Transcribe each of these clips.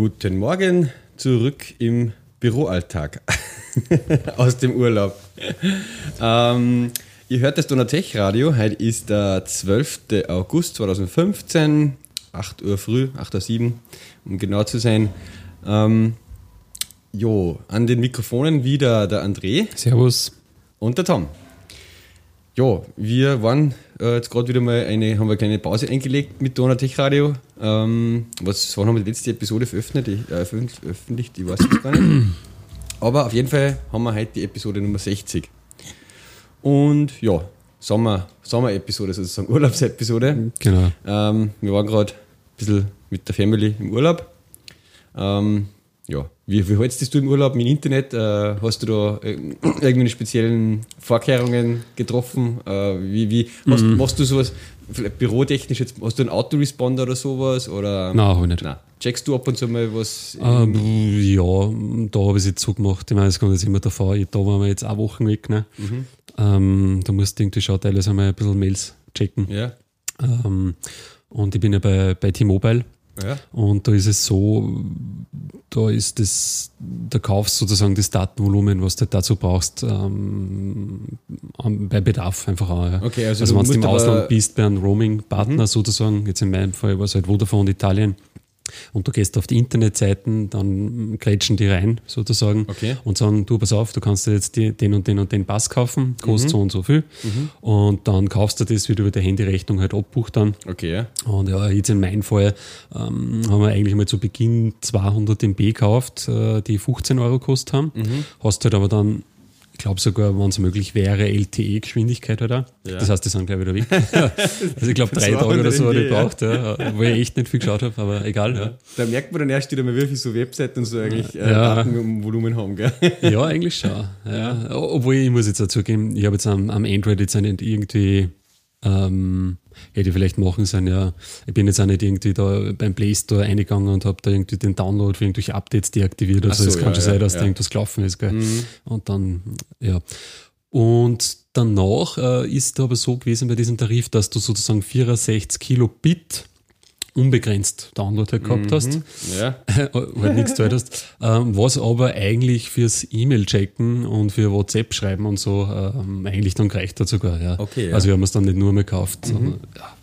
Guten Morgen zurück im Büroalltag aus dem Urlaub. Ähm, ihr hört das Donatech Radio. Heute ist der 12. August 2015, 8 Uhr früh, 8.07 Uhr, um genau zu sein. Ähm, jo, an den Mikrofonen wieder der André. Servus. Und der Tom. Ja, wir waren äh, jetzt gerade wieder mal eine, haben wir eine kleine Pause eingelegt mit Donatech Radio. Ähm, was, wann haben wir die letzte Episode veröffentlicht? Äh, veröffentlicht? Ich weiß es gar nicht. Aber auf jeden Fall haben wir heute die Episode Nummer 60. Und ja, Sommer, Sommer-Episode sozusagen, Urlaubsepisode. Genau. Ähm, wir waren gerade ein bisschen mit der Family im Urlaub. Ähm, ja, wie, wie hältst du im Urlaub mit Internet? Äh, hast du da äh, irgendwelche speziellen Vorkehrungen getroffen? Äh, wie, wie hast, mhm. machst du sowas vielleicht bürotechnisch jetzt? Hast du einen Autoresponder oder sowas? Oder? Nein, habe ich nicht. Nein. Checkst du ab und zu mal was? Ähm, ja, da habe ich es jetzt so gemacht. Ich meine, es kommt jetzt immer davor. Da waren wir jetzt auch Wochen weg. Ne? Mhm. Ähm, da musst du irgendwie schon teilweise einmal ein bisschen Mails checken. Ja. Ähm, und ich bin ja bei, bei T-Mobile. Ja. Und da ist es so, da ist das, da kaufst sozusagen das Datenvolumen, was du dazu brauchst, ähm, bei Bedarf einfach auch. Ja. Okay, also, also wenn du im Ausland bist, bei einem Roaming-Partner mhm. sozusagen, jetzt in meinem Fall war es halt Vodafone Italien, und du gehst auf die Internetseiten, dann grätschen die rein sozusagen okay. und sagen, du pass auf, du kannst jetzt die, den und den und den Pass kaufen, kostet mhm. so und so viel. Mhm. Und dann kaufst du das, wie du über die Handyrechnung halt abbucht dann. Okay, ja. Und ja, jetzt in meinem Fall ähm, haben wir eigentlich mal zu Beginn 200 MB gekauft, äh, die 15 Euro gekostet haben. Mhm. Hast halt aber dann glaube sogar, wenn es möglich wäre, LTE-Geschwindigkeit oder? Ja. Das heißt, die sind gleich wieder weg. also ich glaube, drei Tage oder so habe ich gebraucht, ja. wo ich echt nicht viel geschaut habe, aber egal. Ja. Da merkt man dann erst wieder mal, wie viele so Webseiten so eigentlich äh, Datenvolumen haben. Gell? ja, eigentlich schon. Ja. Obwohl ich muss jetzt dazu geben, ich habe jetzt am, am Android jetzt nicht irgendwie ähm, hätte ich vielleicht machen sollen, ja. Ich bin jetzt auch nicht irgendwie da beim Play Store eingegangen und habe da irgendwie den Download für irgendwelche Updates deaktiviert. Also es so, kann ja, schon ja, sein, dass da irgendwas gelaufen ist. Gell? Mhm. Und dann, ja. Und danach äh, ist aber so gewesen bei diesem Tarif, dass du sozusagen 64 Kilobit unbegrenzt Download halt gehabt mhm, hast, ja. halt nichts hast, ähm, was aber eigentlich fürs E-Mail-Checken und für WhatsApp-Schreiben und so ähm, eigentlich dann gereicht hat sogar. Ja. Okay, ja. Also wir haben es dann nicht nur mehr gekauft, mhm. sondern ja,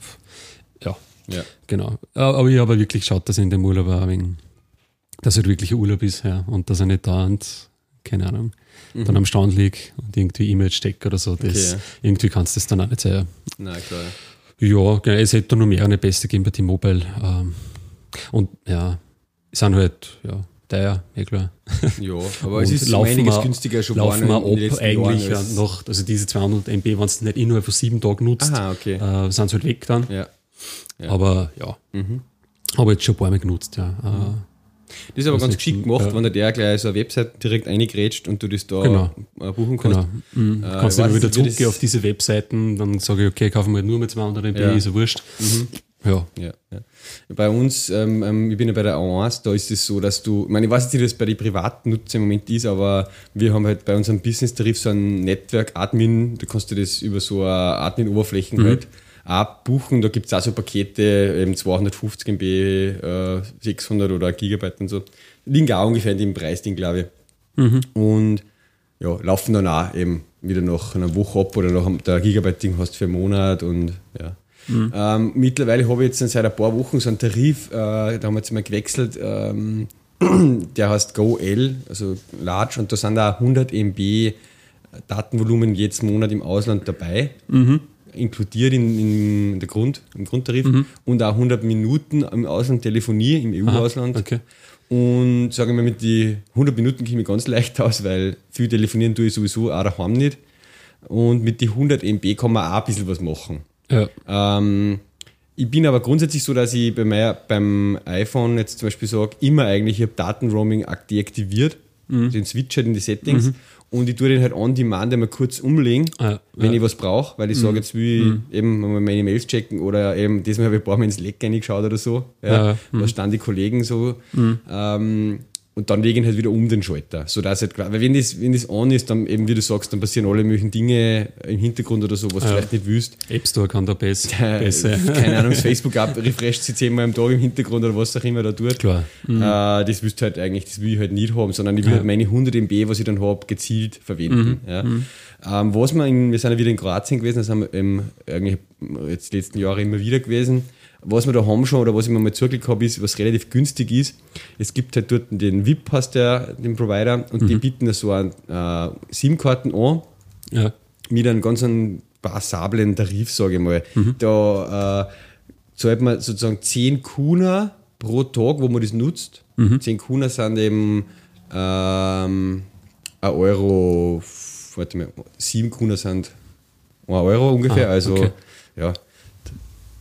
ja, genau. Aber ich habe wirklich geschaut, dass in dem Urlaub auch wegen, dass halt wirklich ein Urlaub ist ja, und dass er nicht dauernd, keine Ahnung, mhm. dann am Stand liegt und irgendwie E-Mail steckt oder so. Das, okay. Irgendwie kannst du das dann auch nicht sein. Na klar. Ja, genau, es hätte noch mehrere Beste gegeben bei T-Mobile. Ähm, und ja, sind halt, ja, teuer, eh klar. Ja, aber es ist laufen einiges günstiger schon Laufen wir ab eigentlich Jahren noch, also diese 200 MB, wenn es nicht innerhalb von sieben Tagen nutzt, Aha, okay. äh, sind sie halt weg dann. Ja. ja. Aber ja, mhm. habe jetzt schon ein paar Mal genutzt, ja. Äh, mhm. Das ist aber ganz geschickt gemacht, ja. wenn der gleich so eine Website direkt eingrätscht und du das da genau. Buchen kannst. Genau. Mhm. Äh, kannst du dann wieder zurückgehen auf diese Webseiten, dann sage ich, okay, kaufen wir nur mit 200 MB, ja. ist ja wurscht. Mhm. Ja. ja. Ja, Bei uns, ähm, ähm, ich bin ja bei der A1, da ist es so, dass du, ich meine, ich weiß nicht, wie das bei den privaten Nutzern im Moment ist, aber wir haben halt bei unserem Business-Tarif so ein Netzwerk-Admin, da kannst du das über so eine Admin-Oberflächen mhm. halt abbuchen. Da gibt es auch so Pakete, eben 250 MB, äh, 600 oder Gigabyte und so. Liegen auch ungefähr in dem Preisding, glaube ich. Mhm. Und ja, laufen dann auch eben wieder nach einer Woche ab oder nach der Gigabyte-Ding hast du für einen Monat und ja. Mhm. Ähm, mittlerweile habe ich jetzt seit ein paar Wochen so einen Tarif, äh, da haben wir jetzt mal gewechselt, ähm, der heißt GoL, also Large, und da sind da 100 MB Datenvolumen jedes Monat im Ausland dabei. Mhm inkludiert in, in der Grund, im Grundtarif Mhm. und auch 100 Minuten im Ausland Telefonie, im EU-Ausland. Okay. Und sagen wir mit die 100 Minuten komme ich ganz leicht aus, weil viel telefonieren tue ich sowieso auch daheim nicht. Und mit die 100 MB kann man auch ein bisschen was machen. Ja. Ähm, ich bin aber grundsätzlich so, dass ich bei mir, beim iPhone jetzt zum Beispiel sage, immer eigentlich, ich habe Datenroaming deaktiviert, Mhm. den Switch halt in die Settings. Mhm. Und ich tue den halt on demand einmal kurz umlegen, Ah, wenn ja. ich was brauche, weil ich sage, jetzt will ich eben mal meine Mails checken oder eben diesmal habe ich ein paar Mal ins Leck reingeschaut oder so, ja, Ja, mhm. was standen die Kollegen so. Ähm, und dann legen halt wieder um den Schalter. So dass halt, weil wenn das, wenn das an ist, dann eben, wie du sagst, dann passieren alle möglichen Dinge im Hintergrund oder so, was du vielleicht nicht willst. App Store kann da best, besser. Keine Ahnung, das Facebook ab, refresht sie zehnmal am Tag im Hintergrund oder was auch immer da tut. Klar. Mhm. Äh, das willst du halt eigentlich, das will ich halt nicht haben, sondern ich will Ja. halt meine 100 MB, was ich dann habe, gezielt verwenden. Ja. Ähm, was wir, in, wir sind ja wieder in Kroatien gewesen, das haben wir eigentlich jetzt die letzten Jahre immer wieder gewesen. Was wir da haben schon oder was ich mir mal zugelegt habe, ist, was relativ günstig ist. Es gibt halt dort den VIP, heißt der, den Provider, und die bieten da so eine äh, SIM-Karten an Ja. mit einem ganz passablen Tarif, sage ich mal. Da äh, zahlt man sozusagen 10 Kuna pro Tag, wo man das nutzt. 10 Kuna sind eben ähm, 1 Euro, warte mal, 7 Kuna sind 1 Euro ungefähr, Ah, also okay. ja,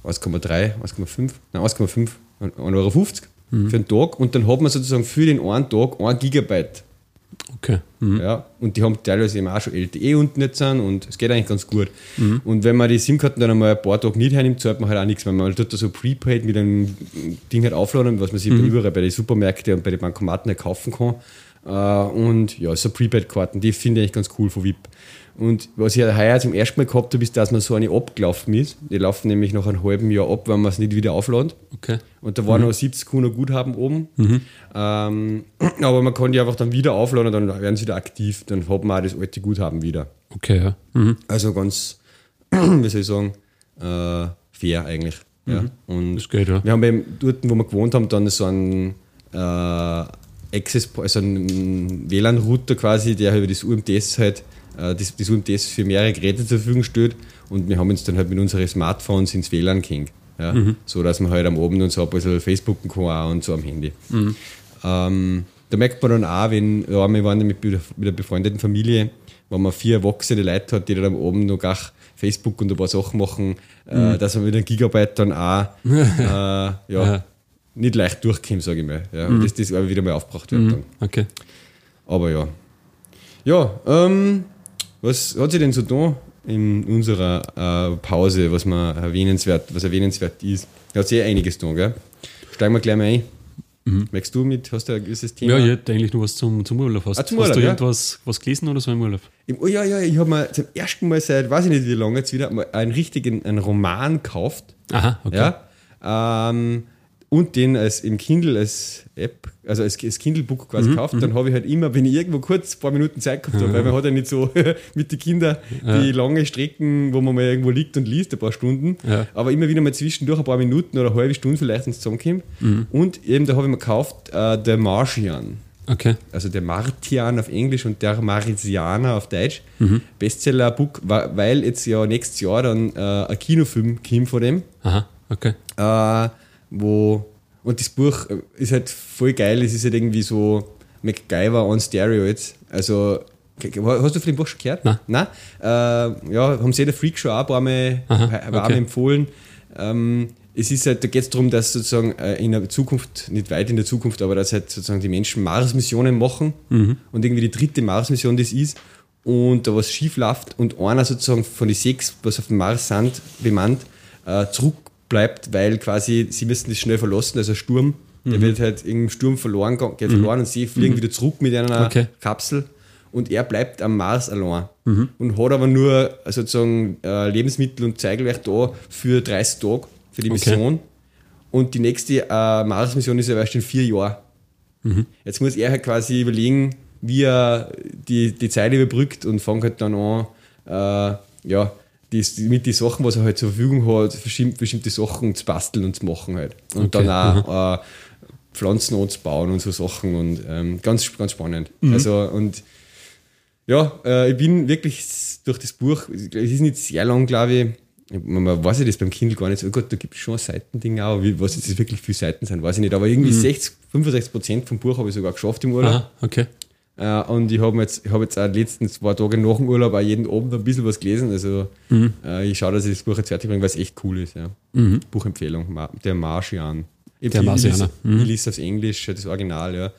1,3, 1,5, nein, 1,5, 1,50 Euro für einen Tag und dann hat man sozusagen für den einen Tag 1 Gigabyte. Okay. Mhm. Ja, und die haben teilweise eben auch schon LTE unten jetzt sind und es geht eigentlich ganz gut. Und wenn man die SIM-Karten dann einmal ein paar Tage nicht hernimmt, zahlt man halt auch nichts, weil man tut da so Prepaid mit einem Ding halt aufladen, was man sich überall bei den Supermärkten und bei den Bankomaten halt kaufen kann. Äh, Und ja, so Prepaid-Karten, die finde ich ganz cool von VIP. Und was ich heuer zum ersten Mal gehabt habe, ist, dass man so eine abgelaufen ist. Die laufen nämlich nach einem halben Jahr ab, wenn man es nicht wieder aufladet. Okay. Und da waren noch 70 Kuna Guthaben oben. Ähm, aber man kann die einfach dann wieder aufladen, dann werden sie wieder aktiv. Dann hat man auch das alte Guthaben wieder. Okay, ja. Mhm. Also ganz, wie soll ich sagen, äh, fair eigentlich. Ja. Und Das geht, ja. wir haben eben dort, wo wir gewohnt haben, dann so einen äh, Access, also einen WLAN-Router quasi, der über das UMTS halt, das, das UMTS für mehrere Geräte zur Verfügung stellt. Und wir haben uns dann halt mit unseren Smartphones ins WLAN gehängt. Ja? So dass man halt am Abend und so ein bisschen Facebooken kann auch und so am Handy. Ähm, da merkt man dann auch, wenn, ja, wir waren mit, mit einer befreundeten Familie, wenn man vier erwachsene Leute hat, die dann am Abend noch gar Facebook und ein paar Sachen machen, äh, dass man mit einem Gigabyte dann auch äh, ja, Ja. nicht leicht durchkommt, sage ich mal. Ja, und das, das aber wieder mal aufgebracht wird dann. Okay. Aber ja. Ja, ähm, was hat sich denn so da in unserer äh, Pause, was man erwähnenswert, was erwähnenswert ist? Da hat sich eh einiges da, gell? Steigen wir gleich mal ein. Merkst du mit, hast du ein gewisses Thema? Ja, ich hätte eigentlich nur was zum, zum Urlaub. Hast, Ah, zum hast Urlaub, du ja. irgendwas was gelesen oder so im Urlaub? Im, oh ja, ja, ich habe mir zum ersten Mal seit, weiß ich nicht wie lange jetzt wieder, mal einen richtigen einen Roman gekauft. Aha, okay. Ja. Ähm, und den als im Kindle als App, also als, als Kindle-Book quasi gekauft. Dann habe ich halt immer, wenn ich irgendwo kurz ein paar Minuten Zeit gehabt habe, weil man hat ja nicht so mit den Kindern die lange Strecken, wo man mal irgendwo liegt und liest, ein paar Stunden. Ja. Aber immer wieder mal zwischendurch ein paar Minuten oder eine halbe Stunde vielleicht, wenn es zusammenkommt. Und eben, da habe ich mir gekauft, äh, The Martian Okay. also der Martian auf Englisch und der Martianer auf Deutsch. Bestseller-Book, wa- weil jetzt ja nächstes Jahr dann äh, ein Kinofilm kommt von dem, Aha, okay. äh, wo und das Buch äh, ist halt voll geil, es ist halt irgendwie so MacGyver on Steroids. Also, hast du von dem Buch schon gehört? Nein. Nein? Äh, ja, haben sie der Freak schon auch ein paar Mal, Aha, okay. Mal empfohlen. Ähm, es ist halt, da geht es darum, dass sozusagen äh, in der Zukunft, nicht weit in der Zukunft, aber dass halt sozusagen die Menschen Mars-Missionen machen Mhm. und irgendwie die dritte Mars-Mission das ist und da was schief läuft und einer sozusagen von den sechs, was auf dem Mars sind, bemannt, äh, zurückbleibt, weil quasi sie müssen das schnell verlassen, also Sturm. Mhm. Der wird halt im Sturm verloren, geht verloren und sie fliegen wieder zurück mit einer Okay. Kapsel und er bleibt am Mars allein Mhm. und hat aber nur äh, sozusagen äh, Lebensmittel und Zeigelwerk da für 30 Tage für die Okay. Mission und die nächste äh, Mars-Mission ist ja erst in vier Jahren. Mhm. Jetzt muss er halt quasi überlegen, wie er die, die Zeit überbrückt und fängt halt dann an, äh, ja, die, mit den Sachen, was er halt zur Verfügung hat, bestimmte, bestimmte Sachen zu basteln und zu machen halt. Und Okay, dann auch äh, Pflanzen anzubauen und so Sachen und ähm, ganz, ganz spannend. Mhm. Also und ja, äh, ich bin wirklich durch das Buch, es ist nicht sehr lang, glaube ich. Man, weiß ja das beim Kindle gar nicht so. Oh Gott, da gibt es schon Seitendinge auch, wie, was jetzt wirklich viele Seiten sind, weiß ich nicht. Aber irgendwie 60, 65 Prozent vom Buch habe ich sogar geschafft im Urlaub. Aha, okay. Äh, und ich habe jetzt, ich hab jetzt auch die letzten zwei Tage nach dem Urlaub auch jeden Abend ein bisschen was gelesen. Also äh, ich schaue, dass ich das Buch jetzt fertig bringe, weil es echt cool ist. Ja. Buchempfehlung, Ma der Martian. Ich, Der ich- Marsianer. Ich, lese auf Englisch, das Original, ja.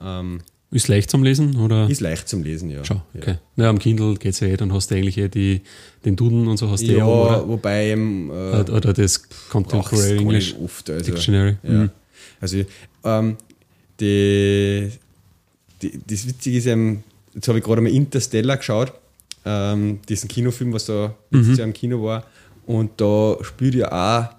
Ähm, Ist leicht zum Lesen oder? ist leicht zum Lesen, ja. Schau, okay. Ja, am Kindle geht es ja eh, dann hast du eigentlich eh die, den Duden und so hast du Ja, oben, oder? wobei ähm, äh, Oder, das Contemporary English oft. Also, Dictionary. Ja. Mhm. Also ähm, die, die, das Witzige ist eben, jetzt habe ich gerade mal Interstellar geschaut, ähm, diesen Kinofilm, was da letztes Jahr im Kino war. Und da spielt ja auch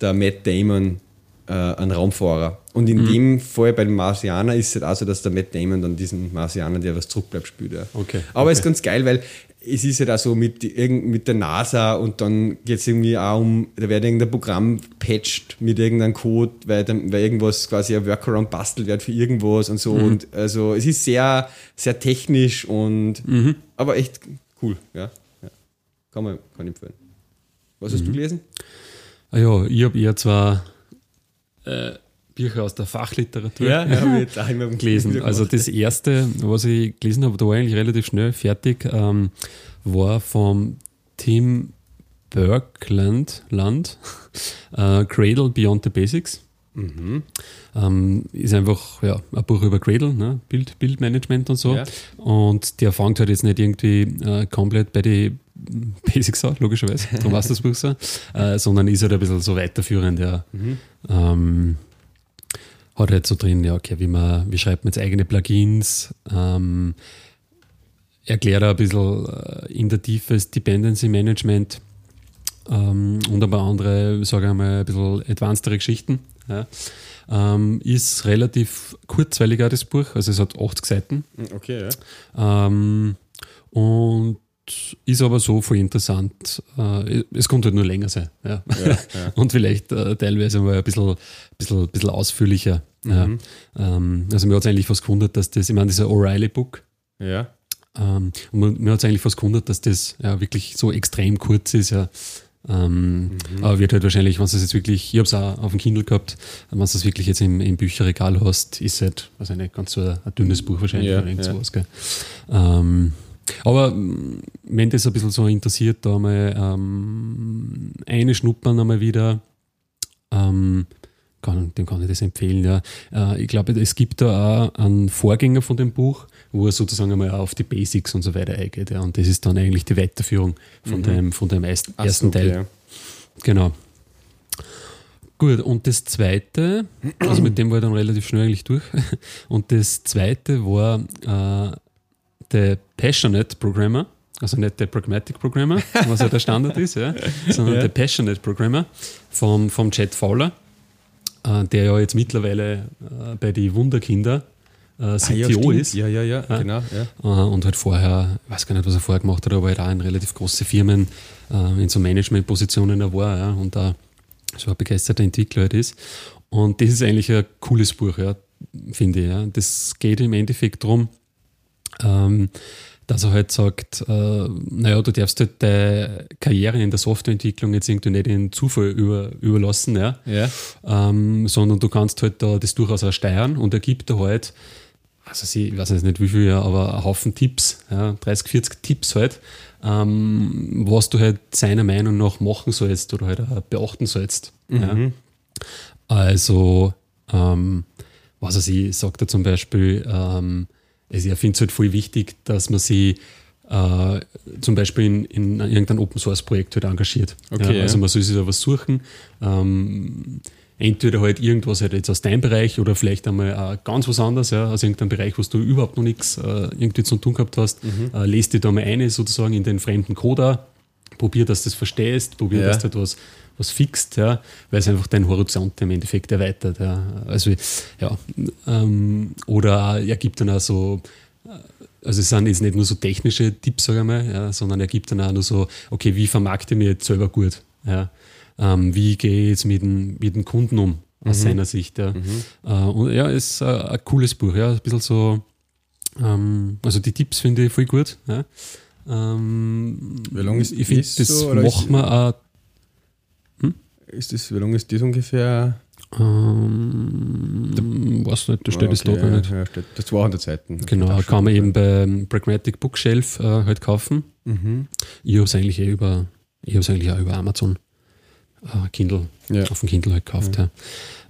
der Matt Damon äh, einen Raumfahrer. Und in dem Fall bei den Marsianer ist es halt auch so, dass der Matt Damon dann diesen Marsianer, der was zurückbleibt, spielt. Ja. Okay, Aber okay. es ist ganz geil, weil es ist halt auch so mit, mit der NASA und dann geht es irgendwie auch um, da wird irgendein Programm patcht mit irgendeinem Code, weil, dann, weil irgendwas quasi ein Workaround bastelt wird für irgendwas und so. Und also es ist sehr, sehr technisch und aber echt cool, ja. ja. Kann man kann ich empfehlen. Was hast du gelesen? Ah ja, ich habe eher zwar äh, Bücher aus der Fachliteratur ja, habe ich jetzt auch immer gelesen. Also das erste, was ich gelesen habe, da war ich eigentlich relativ schnell fertig, ähm, war vom Tim Berkland Land, äh, Cradle Beyond the Basics. Ähm, ist einfach ja, ein Buch über Cradle, ne? Bild, Bildmanagement und so. Ja. Und der fängt halt jetzt nicht irgendwie äh, komplett bei den Basics an, logischerweise, darum heißt das Buch so, äh, sondern ist halt ein bisschen so weiterführend, ja. Ähm, hat halt so drin, ja, okay, wie man, wie schreibt man jetzt eigene Plugins, ähm, erklärt auch ein bisschen äh, in der Tiefe das Dependency Management ähm, und ein paar andere, sage ich mal, ein bisschen advancedere Geschichten. Ja. Ähm, ist relativ kurzweiliger, das Buch, also es hat 80 Seiten. Okay, ja. Ähm, und ist aber so voll interessant. Äh, es konnte halt nur länger sein. Ja. und vielleicht äh, teilweise mal ein bisschen, bisschen, bisschen ausführlicher. Ja. Ähm, also mir hat es eigentlich fast gewundert, dass das, ich meine, dieser O'Reilly-Book, Ja. ähm, und mir- hat es eigentlich fast gewundert, dass das ja wirklich so extrem kurz ist. Ja. Ähm, Aber wird halt wahrscheinlich, wenn du es jetzt wirklich, ich habe es auch auf dem Kindle gehabt, wenn du es wirklich jetzt im, im Bücherregal hast, ist halt, ich nicht, ganz so ein, ein dünnes Buch wahrscheinlich Ja, oder irgend ja. sowas. Gell? Ähm, aber mm, wenn das ein bisschen so interessiert, da mal ähm, eine schnuppern einmal wieder, ähm, kann, dem kann ich das empfehlen. Ja. Äh, ich glaube, es gibt da auch einen Vorgänger von dem Buch, wo er sozusagen einmal auf die Basics und so weiter eingeht. Ja. Und das ist dann eigentlich die Weiterführung von dem, von dem ersten, Ach ersten okay, Teil. ja. Genau. Gut, und das zweite, also mit dem war ich dann relativ schnell eigentlich durch. Und das zweite war äh, der Passionate Programmer, also nicht der Pragmatic Programmer, was ja der Standard ist, ja, sondern Ja. der Passionate Programmer vom, vom Chad Fowler, äh, der ja jetzt mittlerweile äh, bei die Wunderkinder äh, Ah, ja, CTO ist. Ja, ja, ja, Ja. genau. Ja. Äh, und halt vorher, ich weiß gar nicht, was er vorher gemacht hat, aber halt auch in relativ große Firmen äh, in so Managementpositionen er war ja, und da so ein begeisterter Entwickler halt ist. Und das ist eigentlich ein cooles Buch, ja, finde ich. Ja. Das geht im Endeffekt darum, ähm, dass er halt sagt, äh, naja, du darfst halt deine Karriere in der Softwareentwicklung jetzt irgendwie nicht in Zufall über, überlassen, ja Ja. ähm, sondern du kannst halt da das durchaus auch steuern und er gibt da halt, also sie, ich weiß jetzt nicht wie viel, ja, aber einen Haufen Tipps, ja, 30, 40 Tipps halt, ähm, was du halt seiner Meinung nach machen sollst oder halt beachten sollst. Ja. Also, ähm, was er sie sagt er zum Beispiel, ähm, also er findet es halt voll wichtig, dass man sie äh, zum Beispiel in, in irgendein Open Source Projekt halt engagiert. Okay, ja, also man soll sich da was suchen. Ähm, entweder halt irgendwas halt jetzt aus deinem Bereich oder vielleicht einmal auch ganz was anderes, ja, aus irgendeinem Bereich, wo du überhaupt noch nichts äh, irgendwie zu tun gehabt hast. Mhm. Äh, lest dir da mal eine sozusagen in den fremden Coder, probier, dass du das verstehst, probier, Ja. dass du halt was, fixt, ja, weil es einfach deinen Horizont im Endeffekt erweitert. Ja. Also, ja, ähm, oder er gibt dann auch so, äh, also es sind jetzt nicht nur so technische Tipps, sage ich mal, ja, sondern er gibt dann auch nur so, okay, wie vermarkte ich mich jetzt selber gut? Ja? Ähm, wie gehe ich jetzt mit dem, mit dem Kunden um, aus seiner Sicht? Ja. Äh, und ja, ist äh, ein cooles Buch, ja, ein bisschen so, ähm, also die Tipps finde ich voll gut. Ja. Ähm, Wie lang ist ich finde, das das so, ist- man auch Ist das, wie lange ist das ungefähr? Ähm, weiß nicht, das steht es da Okay, gar ja, nicht. Ja, steht, das 200 Seiten. Genau, kann schon man gut. eben beim Pragmatic Bookshelf äh, halt kaufen. Mhm. Ich habe es eigentlich eh über, ich habe es eigentlich auch über Amazon äh, Kindle, Ja. auf dem Kindle halt gekauft. Ja.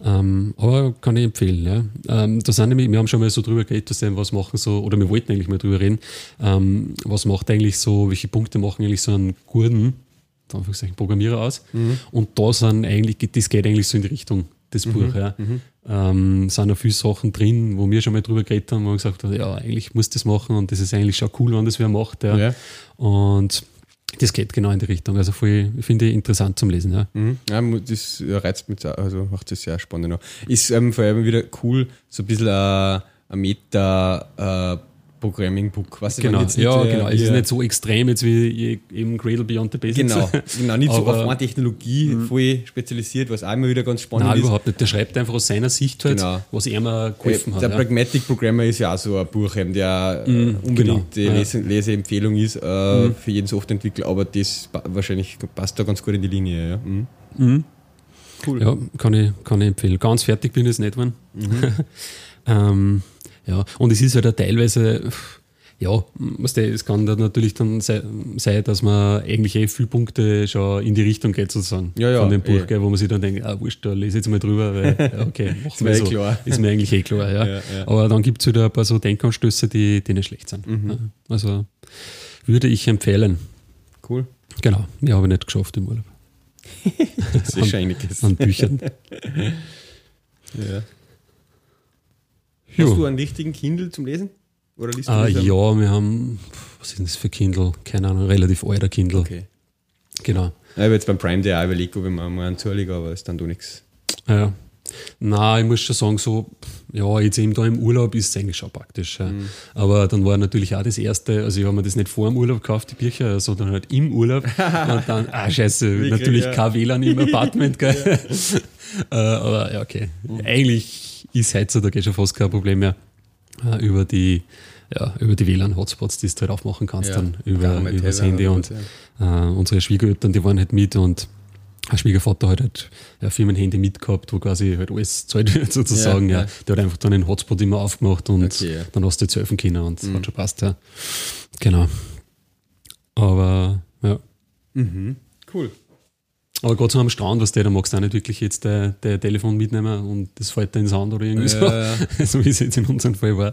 Ähm, aber kann ich empfehlen. Ja. Ähm, da sind nämlich, wir haben schon mal so drüber geredet, dass was machen so, oder wir wollten eigentlich mal drüber reden, ähm, was macht eigentlich so, welche Punkte machen eigentlich so einen guten, Anführungszeichen, Programmierer aus. Mhm. Und da sind eigentlich, das geht eigentlich so in die Richtung des Buch. Ja. ähm, sind noch viele Sachen drin, wo wir schon mal drüber geredet haben, wo wir gesagt haben, ja, eigentlich muss das machen und das ist eigentlich schon cool, wenn das wer macht. Ja. Ja. Und das geht genau in die Richtung. Also voll, finde ich interessant zum Lesen. Ja. Mhm. Ja, das reizt mich, auch, also macht das sehr spannend. Ist ähm, vor allem wieder cool, so ein bisschen ein, ein Meta-Programming-Book. Weißt du, wenn Genau, jetzt nicht, ja, äh, genau. Es ist nicht so extrem jetzt wie eben Cradle Beyond the Basics. Genau, genau, nicht so Aber- Mhm. auf eine Technologie voll spezialisiert, was auch immer wieder ganz spannend Nein, ist. überhaupt nicht. Der schreibt einfach aus seiner Sicht halt, Genau. was er Äh, geholfen hat. Der. Pragmatic Programmer ist ja auch so ein Buch, der äh, Mhm, unbedingt genau, die ja. Mhm. Lese Leseempfehlung ist äh, für jeden Softwareentwickler, aber das wahrscheinlich passt da ganz gut in die Linie. Ja. Mhm. Cool. Ja, kann ich, kann ich empfehlen. Ganz fertig bin ich jetzt nicht geworden. ähm, ja, und es ist halt auch teilweise, ja, es kann dann natürlich dann sei- sein, dass man eigentlich eh viele Punkte schon in die Richtung geht, sozusagen, Ja, ja, von dem Buch, eh. wo man sich dann denkt, ah, wurscht, da lese ich jetzt mal drüber, weil, okay, machen mir eh so. klar. Ist mir eigentlich eh klar, ja. Ja. Aber dann gibt es wieder ein paar so Denkanstöße, die, die nicht schlecht sind. Mhm. Also würde ich empfehlen. Cool. Genau, ja, habe ich nicht geschafft im Urlaub. Das ist schon einiges. An Büchern. Ja. Jo. Hast du einen richtigen Kindle zum Lesen? Oder liest du Ah, ja, wir haben, was ist denn das für Kindle? Keine Ahnung, relativ alter Kindle. Okay. Genau. Ich habe jetzt beim Prime Day auch überlegt, ob ich mir mal einen zulege, aber ist dann doch nichts. Ja. Na, ich muss schon sagen, so, ja, jetzt eben da im Urlaub ist es eigentlich schon praktisch. Ja. Mhm. Aber dann war natürlich auch das erste, also ich habe mir das nicht vor dem Urlaub gekauft, die Bücher, sondern halt im Urlaub. Und dann, ah, scheiße, natürlich ja. kein WLAN im Apartment, gell? äh, aber ja, okay. Mhm. Eigentlich ist heutzutage schon fast kein Problem mehr äh, über die, ja, über die WLAN-Hotspots, die du halt aufmachen kannst, Ja. dann über, Ja, übers Tether Handy und äh, unsere Schwiegereltern, die waren halt mit und ein Schwiegervater hat halt ein Firmenhandy mitgehabt, wo quasi halt alles zahlt wird sozusagen. Ja, Ja, ja. Der hat einfach dann den Hotspot immer aufgemacht und Okay, ja. dann hast du jetzt helfen können und das hat schon passt, ja. Genau. Aber ja. Cool. Aber gerade so am Strand, was der, da magst du auch nicht wirklich jetzt der, der Telefon mitnehmen und das fällt dir ins Hand oder irgendwie Ja, so. so wie es jetzt in unserem Fall war.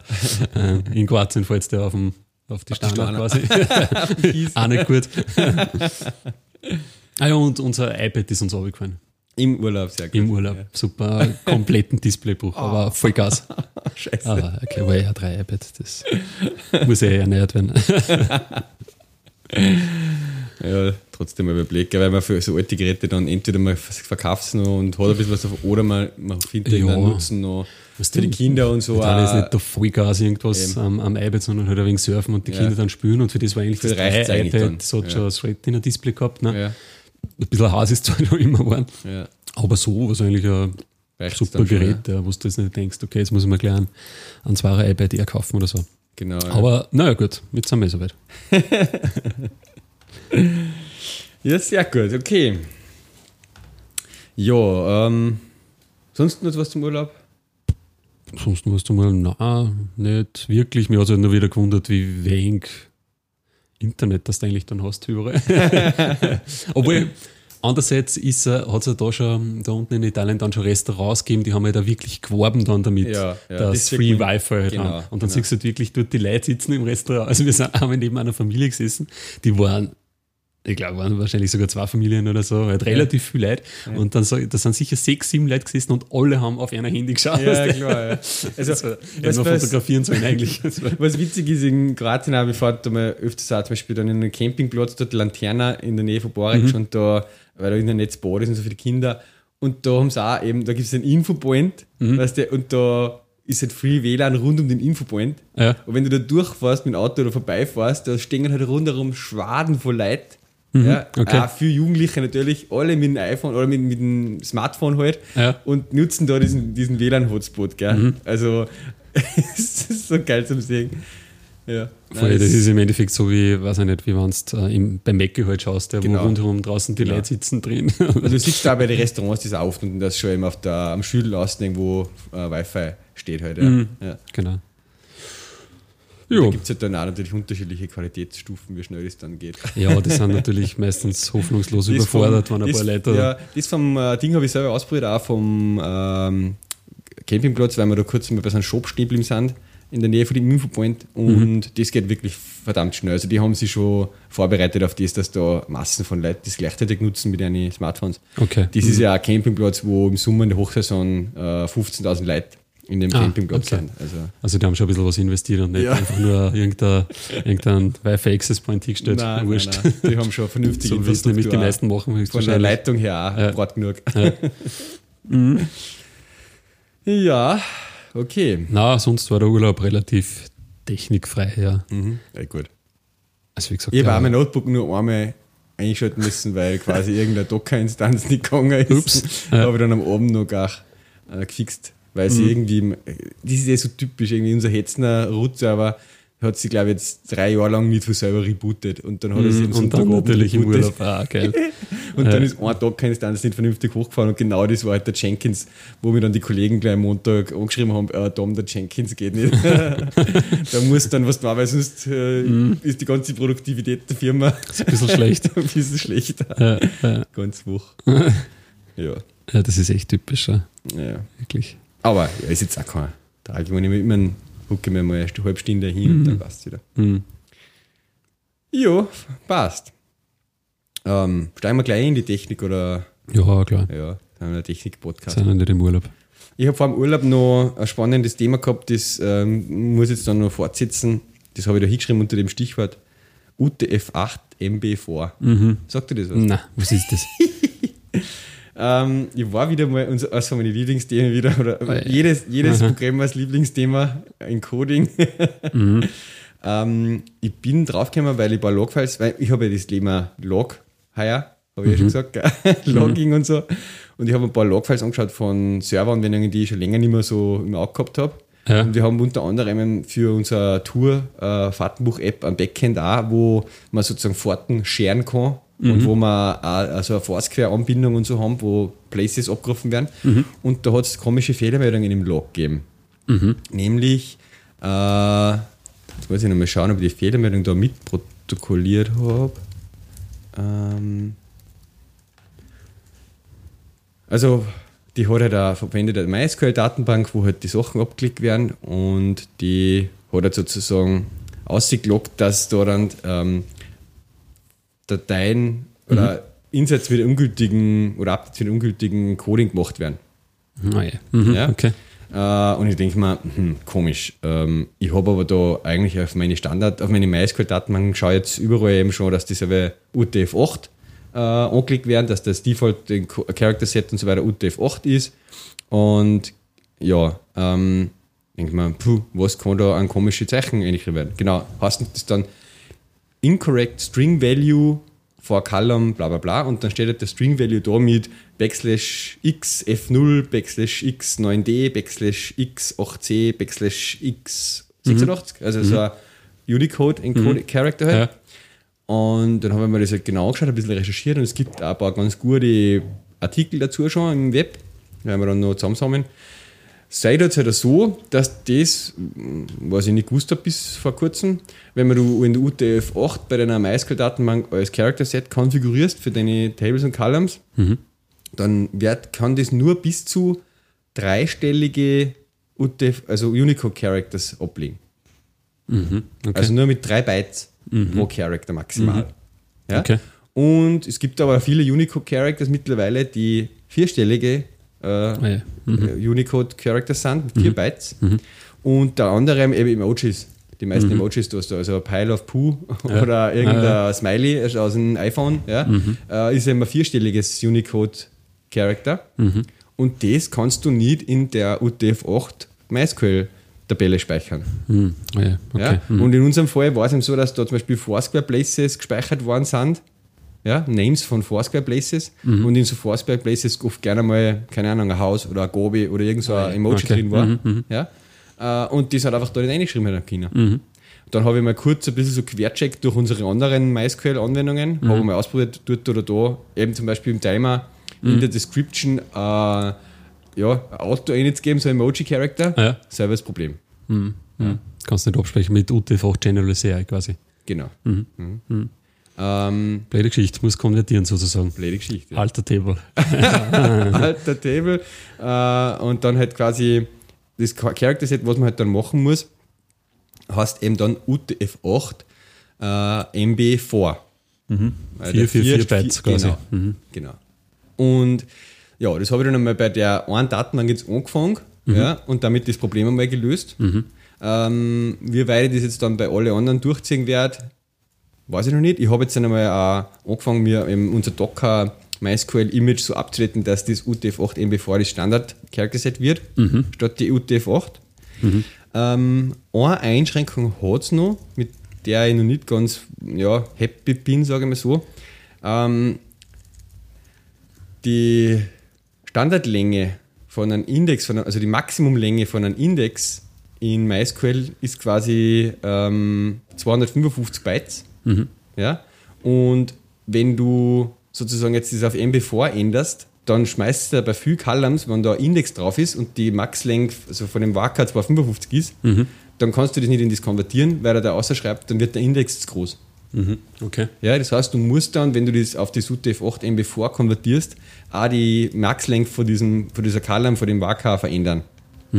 äh, in Kroatien fällt es dir auf, dem, auf die Stange quasi. auch nicht gut. ah ja, und unser iPad ist uns runtergefallen. Im Urlaub, sehr gut. Im Urlaub. Super, kompletten Displaybruch, aber Ja. Vollgas. Scheiße. Ah, okay, war ja drei iPad, das muss ja erneuert werden. Ja, trotzdem mal überlegt, weil man für so alte Geräte dann entweder man verkauft es noch und hat ein bisschen was davon, oder man, man findet Ja. irgendeinen Nutzen noch Was für die? Kinder und so. Da ist nicht der Vollgas irgendwas am, am iPad, sondern halt ein wenig surfen und die Ja. Kinder dann spielen und für das war eigentlich Für das reicht's drei eigentlich iPad, dann. das hat Ja. schon das Retina-Display gehabt. Ne? ja, Ein bisschen Hass ist zwar noch immer geworden, ja. aber so was eigentlich ein Reicht's super schon, Gerät, ja. wo du jetzt nicht denkst, okay, jetzt muss ich mir gleich ein, ein zweier iPad eher kaufen oder so. Genau. Aber naja gut, jetzt sind wir soweit. Ja, sehr gut, okay. Ja, ähm, sonst noch was zum Urlaub? Sonst musst du mal, na, nicht wirklich. Mir hat es halt nur wieder gewundert, wie wenig Internet das du eigentlich dann hast überall. Obwohl, andererseits ist, hat es ja da schon, da unten in Italien dann schon Restaurants gegeben, die haben ja da wirklich geworben dann damit, Ja, ja, das Free Wi-Fi halt genau, haben. Und dann genau. siehst du halt wirklich dort die Leute sitzen im Restaurant. Also wir sind einmal neben einer Familie gesessen, die waren ich glaube, waren wahrscheinlich sogar zwei Familien oder so, halt relativ viel Leute. Und dann so, da sind sicher sechs, sieben Leute gesessen und alle haben auf einer Handy geschaut. Ja, klar. Ja. Also, Also, was, was, fotografieren sollen eigentlich. Was witzig ist, in Kroatien habe ich fahrt da mal öfters auch zum Beispiel dann in einem Campingplatz, dort Lanterna in der Nähe von Boric Mhm. und da, weil da in der Netzbad ist und so für die Kinder. Und da haben sie auch eben, da gibt es einen Infopoint, Mhm. weißt du, und da ist halt Free WLAN rund um den Infopoint. Ja. Und wenn du da durchfährst mit dem Auto oder vorbeifährst, da stehen halt rundherum Schwaden von Leuten. Ja, Mhm. okay. Auch für Jugendliche natürlich, alle mit dem iPhone oder mit, mit dem Smartphone halt Ja. Mhm. und nutzen da diesen, diesen WLAN-Hotspot. gell? Also, es ist so geil zum Sehen. Ja. Voll, Nein, das ist im Endeffekt so wie, weiß ich nicht, wie wenn du äh, im- beim Macke halt schaust, der, Genau. wo rundherum draußen die Genau. Leute sitzen drin. Also du siehst da bei den Restaurants das auf und das schon eben auf der, am Schüttel außen irgendwo äh, Wi-Fi steht halt. Ja. Mhm. Ja. genau. Da Jo. gibt es halt dann auch natürlich unterschiedliche Qualitätsstufen, wie schnell das dann geht. Ja, die sind natürlich meistens hoffnungslos Das überfordert, vom- wenn ein paar Leute. Ja, das vom äh, Ding habe ich selber ausprobiert, auch vom ähm, Campingplatz, weil wir da kurz mal bei so einem Shop stehen geblieben sind. in der Nähe von dem Infopoint und das geht wirklich verdammt schnell. Also die haben sich schon vorbereitet auf das, dass da Massen von Leuten das gleichzeitig nutzen mit ihren Smartphones. Okay. Das ist ja ein Campingplatz, wo im Sommer in der Hochsaison äh, 15.000 Leute in dem Ah, Campingplatz okay. sind. Also Also die haben schon ein bisschen was investiert und nicht Ja. einfach nur irgendein, irgendein Wi-Fi-Access-Point hingestellt. nein, Wurscht. nein, nein, die haben schon vernünftige So wie es nämlich die meisten machen. Von der. Leitung her auch Ja. breit genug. Ja. Ja, okay. Na, sonst war der Urlaub relativ technikfrei, ja. Mhm. Ja, gut. Also wie gesagt, Ich habe auch mein Notebook nur einmal einschalten müssen, weil quasi irgendeine Docker-Instanz nicht gegangen ist. Ups. Ja. Habe ich dann am Abend noch gar äh, gefixt, weil Mhm. sie irgendwie, das ist eh so typisch, irgendwie unser Hetzner Root-Server hat sie, glaube ich, jetzt drei Jahre lang nicht von selber rebootet und dann hat er sie Mhm. und dann natürlich im. Urlaub. Ah, geil. Und dann Ja. ist ein Docker-Instanz nicht vernünftig hochgefahren und genau das war halt der Jenkins, wo mir dann die Kollegen gleich am Montag angeschrieben haben, äh, Tom, der Jenkins geht nicht. da muss dann was machen, weil sonst äh, Mhm. ist die ganze Produktivität der Firma Ist ein bisschen schlecht. ein bisschen schlechter. Ja, ja. Ganz hoch. ja, ja, das ist echt typisch, ja. ja. wirklich. Aber ja, ist jetzt auch kein Tag. Ich meine, ich immer hucke mir mal eine halbe Stunde hin und dann passt wieder. Mhm. Ja, passt. Ähm, steigen wir gleich in die Technik oder Ja, klar. ja, dann ein Technik-Podcast. Sind wir nicht im Urlaub. Ich habe vor dem Urlaub noch ein spannendes Thema gehabt, das ähm, muss ich jetzt dann noch fortsetzen. Das habe ich da hingeschrieben unter dem Stichwort UTF-8 MB4. Mhm. Sagt ihr das was? Na, was ist das? Ähm, ich war wieder mal eines von meinen Lieblingsthemen wieder, oder Oh jedes, jedes Aha. Programm als Lieblingsthema in Coding. Mhm. ähm, ich bin draufgekommen, weil ich ein paar Logfiles, weil ich habe ja das Thema Log heuer, habe ich ja schon Mhm. gesagt, gell? Logging und so. Und ich habe ein paar Logfiles angeschaut von Serveranwendungen, die ich schon länger nicht mehr so im Auge gehabt habe. Ja. Und wir haben unter anderem für unser Tour äh, Fahrtenbuch-App ein Backend auch, wo man sozusagen Fahrten scheren kann und wo man auch also eine Foursquare-Anbindung und so haben, wo Places abgerufen werden. Und da hat es komische Fehlermeldungen im Log gegeben. Nämlich, äh, jetzt muss ich nochmal schauen, ob ich die Fehlermeldung da mitprotokolliert habe. Ähm, also, die hat halt eine MySQL-Datenbank, wo halt die Sachen abgelegt werden und die hat halt sozusagen ausgeloggt, dass da dann ähm, Dateien oder Insätze mit ungültigen oder Updates mit ungültigen Coding gemacht werden. Ah, ja. Mhm. Ja? Okay. Äh, und ich denke mir, hm, komisch. Ähm, ich habe aber da eigentlich auf meine Standard, auf meine MySQL-Datenbank schaue jetzt überall eben schon, dass diese UTF-8 äh, angelegt werden, dass das Default Character Set und so weiter UTF-8 ist. Und ja, ähm, denke mir, puh, was kann da an komische Zeichen eigentlich werden? Genau, heißt das dann incorrect string value for column bla bla bla und dann steht halt der string value da mit backslash x f0 backslash x 9d backslash x 8c backslash x 86 also so ein Unicode encoded Character halt. Ja. Und dann haben wir mir das halt genau angeschaut, ein bisschen recherchiert und es gibt auch ein paar ganz gute Artikel dazu schon im Web, werden wir dann noch zusammensammeln. Sei jetzt halt so, dass das, mm, was ich nicht gewusst habe bis vor kurzem, wenn man du in der UTF-8 bei deiner MySQL-Datenbank als Character-Set konfigurierst für deine Tables und Columns, dann wird, kann das nur bis zu dreistellige UTF, also Unicode-Characters ablegen. Okay. Also nur mit drei Bytes pro Character maximal. Ja? Okay. Und es gibt aber viele Unicode-Characters mittlerweile, die vierstellige äh, Ah, ja. äh, Unicode-Characters sind, mit vier Bytes. Unter anderem eben Emojis. Die meisten Emojis, du hast da also ein Pile of Poo oder irgendein Smiley also aus dem iPhone, ja, äh, ist eben ein vierstelliges Unicode-Character. Und das kannst du nicht in der UTF-8 MySQL-Tabelle speichern. Mhm. Ah, ja. Okay. Ja? Mhm. Und in unserem Fall war es eben so, dass da zum Beispiel Foursquare Places gespeichert worden sind. Ja, Names von Foursquare Places Mhm. und in so Foursquare Places oft gerne mal, keine Ahnung, ein Haus oder ein Gobi oder irgend so ein Emoji Okay. drin war. Mhm, Ja? Äh, Und das hat einfach da nicht reingeschrieben in China. Mhm. Dann habe ich mal kurz ein bisschen so quercheckt durch unsere anderen MySQL-Anwendungen, Mhm. habe mal ausprobiert, dort oder da, eben zum Beispiel im Timer Mhm. in der Description äh, ja, ein Auto-Init geben, so ein Emoji-Character. Ja. Selber das Problem. Mhm. Kannst nicht absprechen mit UTF General CI quasi. Genau. Mhm. Mhm. Ähm, Blöde Geschichte, muss konvertieren sozusagen. blöde Geschichte. Alter Table. alter Table äh, und dann halt quasi das Character Set, was man halt dann machen muss, hast eben dann UTF-8 äh, MB4. Mhm. 444 der Bytes vier- quasi. Genau, Mhm. genau. Und ja, das habe ich dann einmal bei der einen Datenbank jetzt angefangen Mhm. ja, und damit das Problem einmal gelöst. Ähm, wie weit ich das jetzt dann bei allen anderen durchziehen werde, weiß ich noch nicht. Ich habe jetzt dann einmal auch angefangen, mir eben unser Docker MySQL Image so abzutreten, dass das UTF-8 MB4 das Standard Set wird, statt die UTF-8. Ähm, eine Einschränkung hat es noch, mit der ich noch nicht ganz ja, happy bin, sage ich mal so. Ähm, die Standardlänge von einem Index, von einem, also die Maximumlänge von einem Index in MySQL ist quasi ähm, 255 Bytes. Ja? Und wenn du sozusagen jetzt das auf MB4 änderst, dann schmeißt du bei viel Columns, wenn da ein Index drauf ist und die Maxlänge also von dem Waka 255 ist, dann kannst du das nicht in das konvertieren, weil er da außerschreibt, dann wird der Index zu groß. Mhm. Okay. Ja, das heißt, du musst dann, wenn du das auf das UTF-8 MB4 konvertierst, auch die Maxlänge von, diesem, von dieser Column, von dem Waka verändern.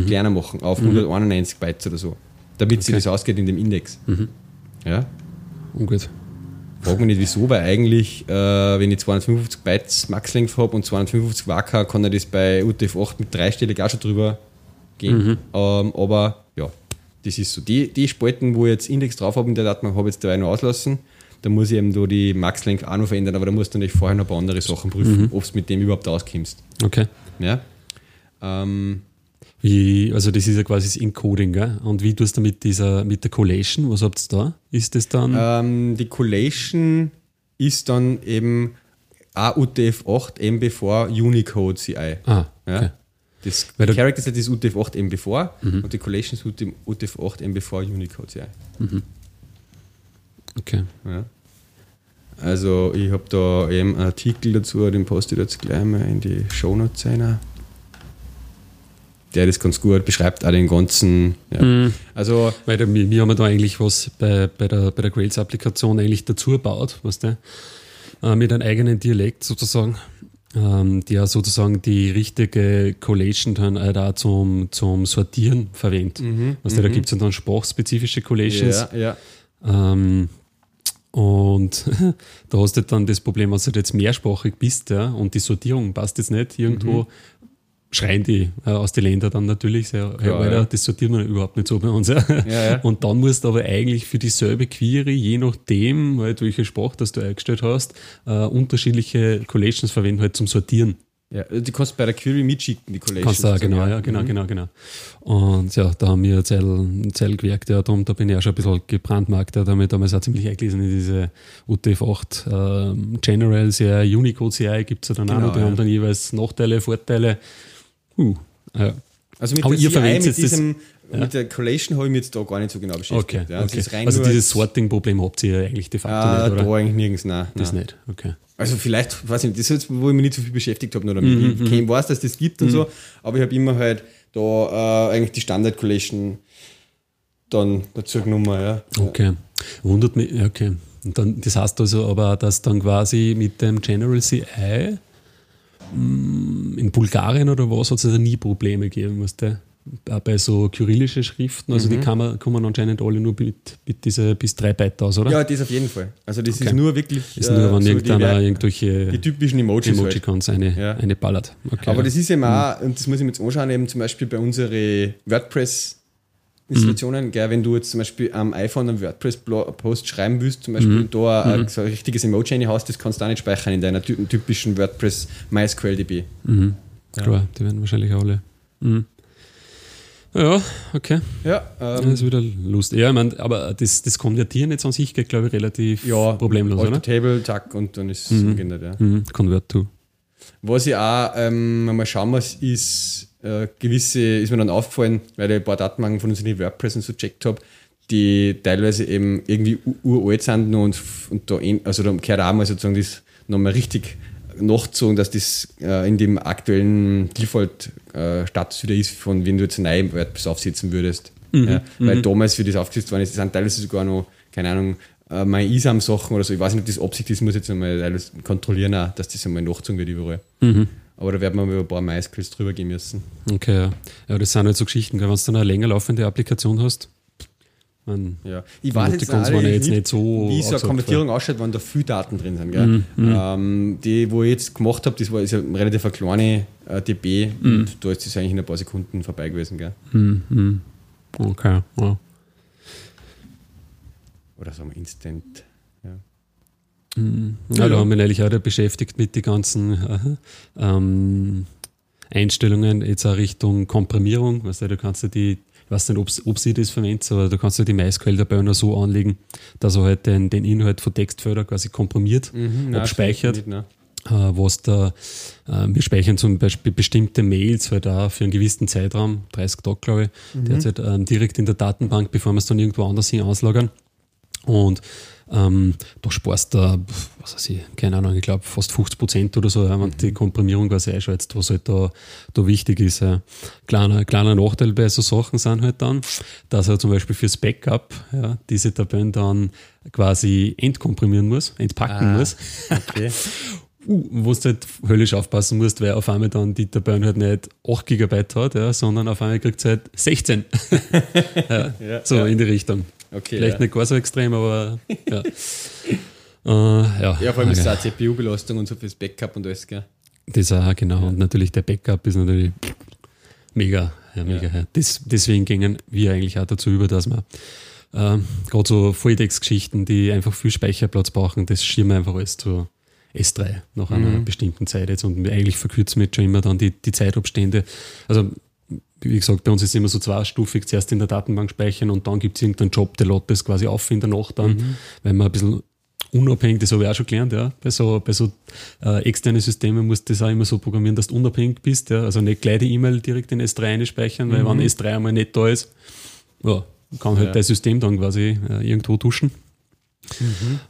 Kleiner machen, auf 191 Bytes oder so. Damit sich Okay. das ausgeht in dem Index. Ja. Ungut. Frag mich nicht wieso, weil eigentlich, äh, wenn ich 255 Bytes Maxlänge habe und 255 Waka, kann er das bei UTF-8 mit dreistellig auch schon drüber gehen. Ähm, aber ja, das ist so. Die, die Spalten, wo ich jetzt Index drauf habe in der Datenbank, habe ich jetzt dabei noch auslassen. Da muss ich eben da die Maxlänge auch noch verändern, aber da musst du natürlich vorher noch ein paar andere Sachen prüfen, ob du mit dem überhaupt auskommst. Okay. Ja? Ähm, Wie, also das ist ja quasi das Encoding, gell? Und wie tust du mit dieser, mit der Collation? Was habt ihr da? Ist das dann? ähm, die Collation ist dann eben AUTF-8 MB4 Unicode CI. ah, Ja. okay. Das Weil Character Set ist UTF-8 MB4 und die Collation ist UTF-8 MB4 Unicode CI. okay. Ja. Also ich habe da eben einen Artikel dazu, den poste ich jetzt gleich mal in die Shownotes rein. Der das ganz gut beschreibt, auch den ganzen. Ja. Also Weil da, wir, wir haben da eigentlich was bei, bei der, bei der Grails-Applikation eigentlich dazu gebaut, weißt du? Äh, mit einem eigenen Dialekt sozusagen, ähm, der sozusagen die richtige Collation dann auch zum, zum Sortieren verwendet. weißt du, da gibt es dann sprachspezifische Collations. ja, ja. Ähm, und da hast du dann das Problem, wenn du jetzt mehrsprachig bist ja, und die Sortierung passt jetzt nicht, irgendwo schreien die äh, aus den Ländern dann natürlich, sehr, hey, Ja, Alter, ja. das sortiert man überhaupt nicht so bei uns. Ja. ja. Und dann musst du aber eigentlich für dieselbe Query, je nachdem, halt, welche Sprache das du eingestellt hast, äh, unterschiedliche Collations verwenden halt zum Sortieren. ja. Du kannst bei der Query mitschicken, die Collation. Kannst du auch, genau, ja, genau, genau, genau. Und ja, da haben wir Zeil, Zeil gewerkt, ja, darum, da bin ich auch schon ein bisschen gebrandmarkt, ja, da habe ich damals auch ziemlich eingelesen in diese UTF-8 ähm, General CI, Unicode CI gibt es ja dann auch Genau, noch, die ja. haben dann jeweils Nachteile, Vorteile. Uh, ja. Also mit Aber der ihr CI, mit, das- diesem, mit der Collation habe ich mich jetzt da gar nicht so genau beschäftigt. Okay, Ja, okay. Also dieses Sorting-Problem habt ihr ja eigentlich de facto Ah, nicht, oder? da eigentlich nirgends, nein. Das nein. nicht, okay. Also vielleicht, weiß ich nicht, das ist jetzt, wo ich mich nicht so viel beschäftigt habe, nur damit. Mhm, ich kenn, weiß, dass das gibt und so, aber ich habe immer halt da äh, eigentlich die Standard-Collation dann dazu genommen, ja. Okay. Wundert mich, ja, okay. Und dann, das heißt also aber, dass dann quasi mit dem General CI in Bulgarien oder was hat es also nie Probleme gegeben, weißt du? Auch bei so kyrillischen Schriften, also Mhm. die kann man, kommen anscheinend alle nur mit, mit dieser bis drei Byte aus, oder? Ja, das auf jeden Fall. Also das Okay. ist nur wirklich ist nur, wenn so irgendeiner die, irgendwelche die typischen Emojis halt. Emojicons eine, Ja. eine ballert. Okay. Aber das ist eben auch, und das muss ich mir jetzt anschauen, eben zum Beispiel bei unseren WordPress-Installationen, gell, wenn du jetzt zum Beispiel am iPhone einen WordPress-Post schreiben willst, zum Beispiel und da ein, so ein richtiges Emoji reinhaust, das kannst du auch nicht speichern in deiner ty- typischen WordPress MySQL-DB. mhm. Klar, die werden wahrscheinlich alle. Mhm. Ja, okay. Ja, Das ähm, ist wieder lustig. Ja, ich mein, aber das, das Konvertieren jetzt an sich geht, glaube ich, relativ ja problemlos, Alter oder? Table, zack, und dann ist es geändert, ja. Mhm. Convert to. Was ich auch ähm, mal schauen muss, ist äh, gewisse, ist mir dann aufgefallen, weil ich ein paar Datenbanken von uns in die WordPress und so gecheckt habe, die teilweise eben irgendwie uralt sind und, und da, also da gehört auch mal sozusagen das nochmal richtig nachgezogen, dass das äh, in dem aktuellen Default-Status wieder ist, von wenn du jetzt eine neue WordPress aufsetzen würdest. Ja, weil damals, wie das aufgesetzt worden ist, sind teilweise sogar noch, keine Ahnung, äh, meine ISAM-Sachen oder so. Ich weiß nicht, ob das Absicht ist, muss jetzt einmal kontrollieren, auch, dass das einmal nachgezogen wird überall. Aber da werden wir mal über ein paar MySQLs drüber gehen müssen. Okay, ja. ja. Das sind halt so Geschichten, wenn du dann eine länger laufende Applikation hast. Man, ja. Ich weiß jetzt, waren ja jetzt nicht so wie so eine Konvertierung war. ausschaut, wenn da viele Daten drin sind. Gell? Mm, mm. Ähm, die, wo ich jetzt gemacht habe, das war ist ja relativ eine kleine äh, DB mm. und da ist das eigentlich in ein paar Sekunden vorbei gewesen. Gell? Mm, okay, ja. Oder sagen wir Instant. Mhm. Ja, da haben wir eigentlich auch beschäftigt mit den ganzen äh, ähm, Einstellungen, jetzt auch Richtung Komprimierung. Weißt du, du kannst ja die, ich weiß nicht, ob sie das verwendet, aber du kannst ja die MySQL der Burner so anlegen, dass er halt den, den Inhalt von Textfeldern quasi komprimiert, mhm, abspeichert. Äh, was da, äh, wir speichern zum Beispiel bestimmte Mails halt auch für einen gewissen Zeitraum, 30 Tage glaube ich, mhm. derzeit ähm, direkt in der Datenbank, bevor wir es dann irgendwo anders hin auslagern. Und ähm, da sparst du, was weiß ich, keine Ahnung, ich glaube fast 50 Prozent oder so, wenn mhm. die Komprimierung quasi einschätzt, was halt da, da wichtig ist. Ja. Kleiner, kleiner Nachteil bei so Sachen sind halt dann, dass er zum Beispiel fürs Backup ja, diese Tabellen dann quasi entkomprimieren muss, entpacken ah, muss. Okay. Uh, wo du halt höllisch aufpassen musst, weil auf einmal dann die Tabelle halt nicht 8 GB hat, ja, sondern auf einmal kriegt es halt 16. ja, ja, so in die Richtung. Okay, Vielleicht ja. nicht gar so extrem, aber ja. äh, ja. ja, vor allem ist okay. auch CPU-Belastung und so fürs Backup und alles, gell? Das auch, genau. Ja. Und natürlich der Backup ist natürlich mega, ja, mega. Ja. Das, deswegen gingen wir eigentlich auch dazu über, dass wir ähm, gerade so Volltext-Geschichten, die einfach viel Speicherplatz brauchen, das schieben wir einfach alles zu S3 nach einer mhm. bestimmten Zeit jetzt und eigentlich verkürzen wir jetzt schon immer dann die, die Zeitabstände. Also wie gesagt, bei uns ist es immer so zweistufig, zuerst in der Datenbank speichern und dann gibt es irgendeinen Job, der lädt das quasi auf in der Nacht dann, mhm. weil man ein bisschen unabhängig, das habe ich auch schon gelernt, ja. Bei so, bei so äh, externen Systemen musst du das auch immer so programmieren, dass du unabhängig bist, ja. Also nicht gleich die E-Mail direkt in S3 einspeichern, mhm. weil wenn S3 einmal nicht da ist, ja, kann halt ja. dein System dann quasi äh, irgendwo duschen. Mhm.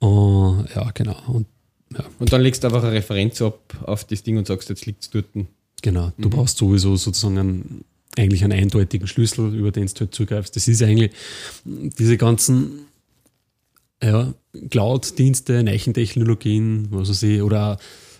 Uh, ja, genau. Und, ja. und dann legst du einfach eine Referenz ab auf das Ding und sagst, jetzt liegt es dort. Genau, du mhm. brauchst sowieso sozusagen einen, eigentlich einen eindeutigen Schlüssel, über den du halt zugreifst. Das ist eigentlich diese ganzen ja, Cloud-Dienste, Neichentechnologien, was weiß ich, oder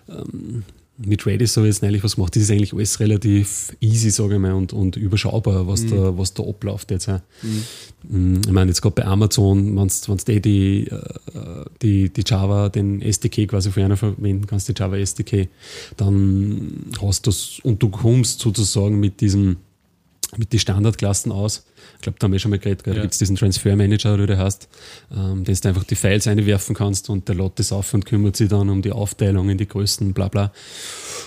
ähm, mit Redis habe ich jetzt neulich was gemacht. Das ist eigentlich alles relativ easy, sage ich mal, und, und überschaubar, was, mhm. da, was da abläuft jetzt. Ja. Mhm. Ich meine, jetzt gerade bei Amazon, wenn du eh die, äh, die, die Java, den SDK quasi für einer verwenden kannst, die Java SDK, dann hast du das und du kommst sozusagen mit diesem mit den Standardklassen aus. Ich glaube, da haben wir schon mal geredet, ja. da gibt es diesen Transfer Manager, oder der heißt, ähm, den du einfach die Files einwerfen kannst und der lädt das auf und kümmert sich dann um die Aufteilung in die Größen, bla bla.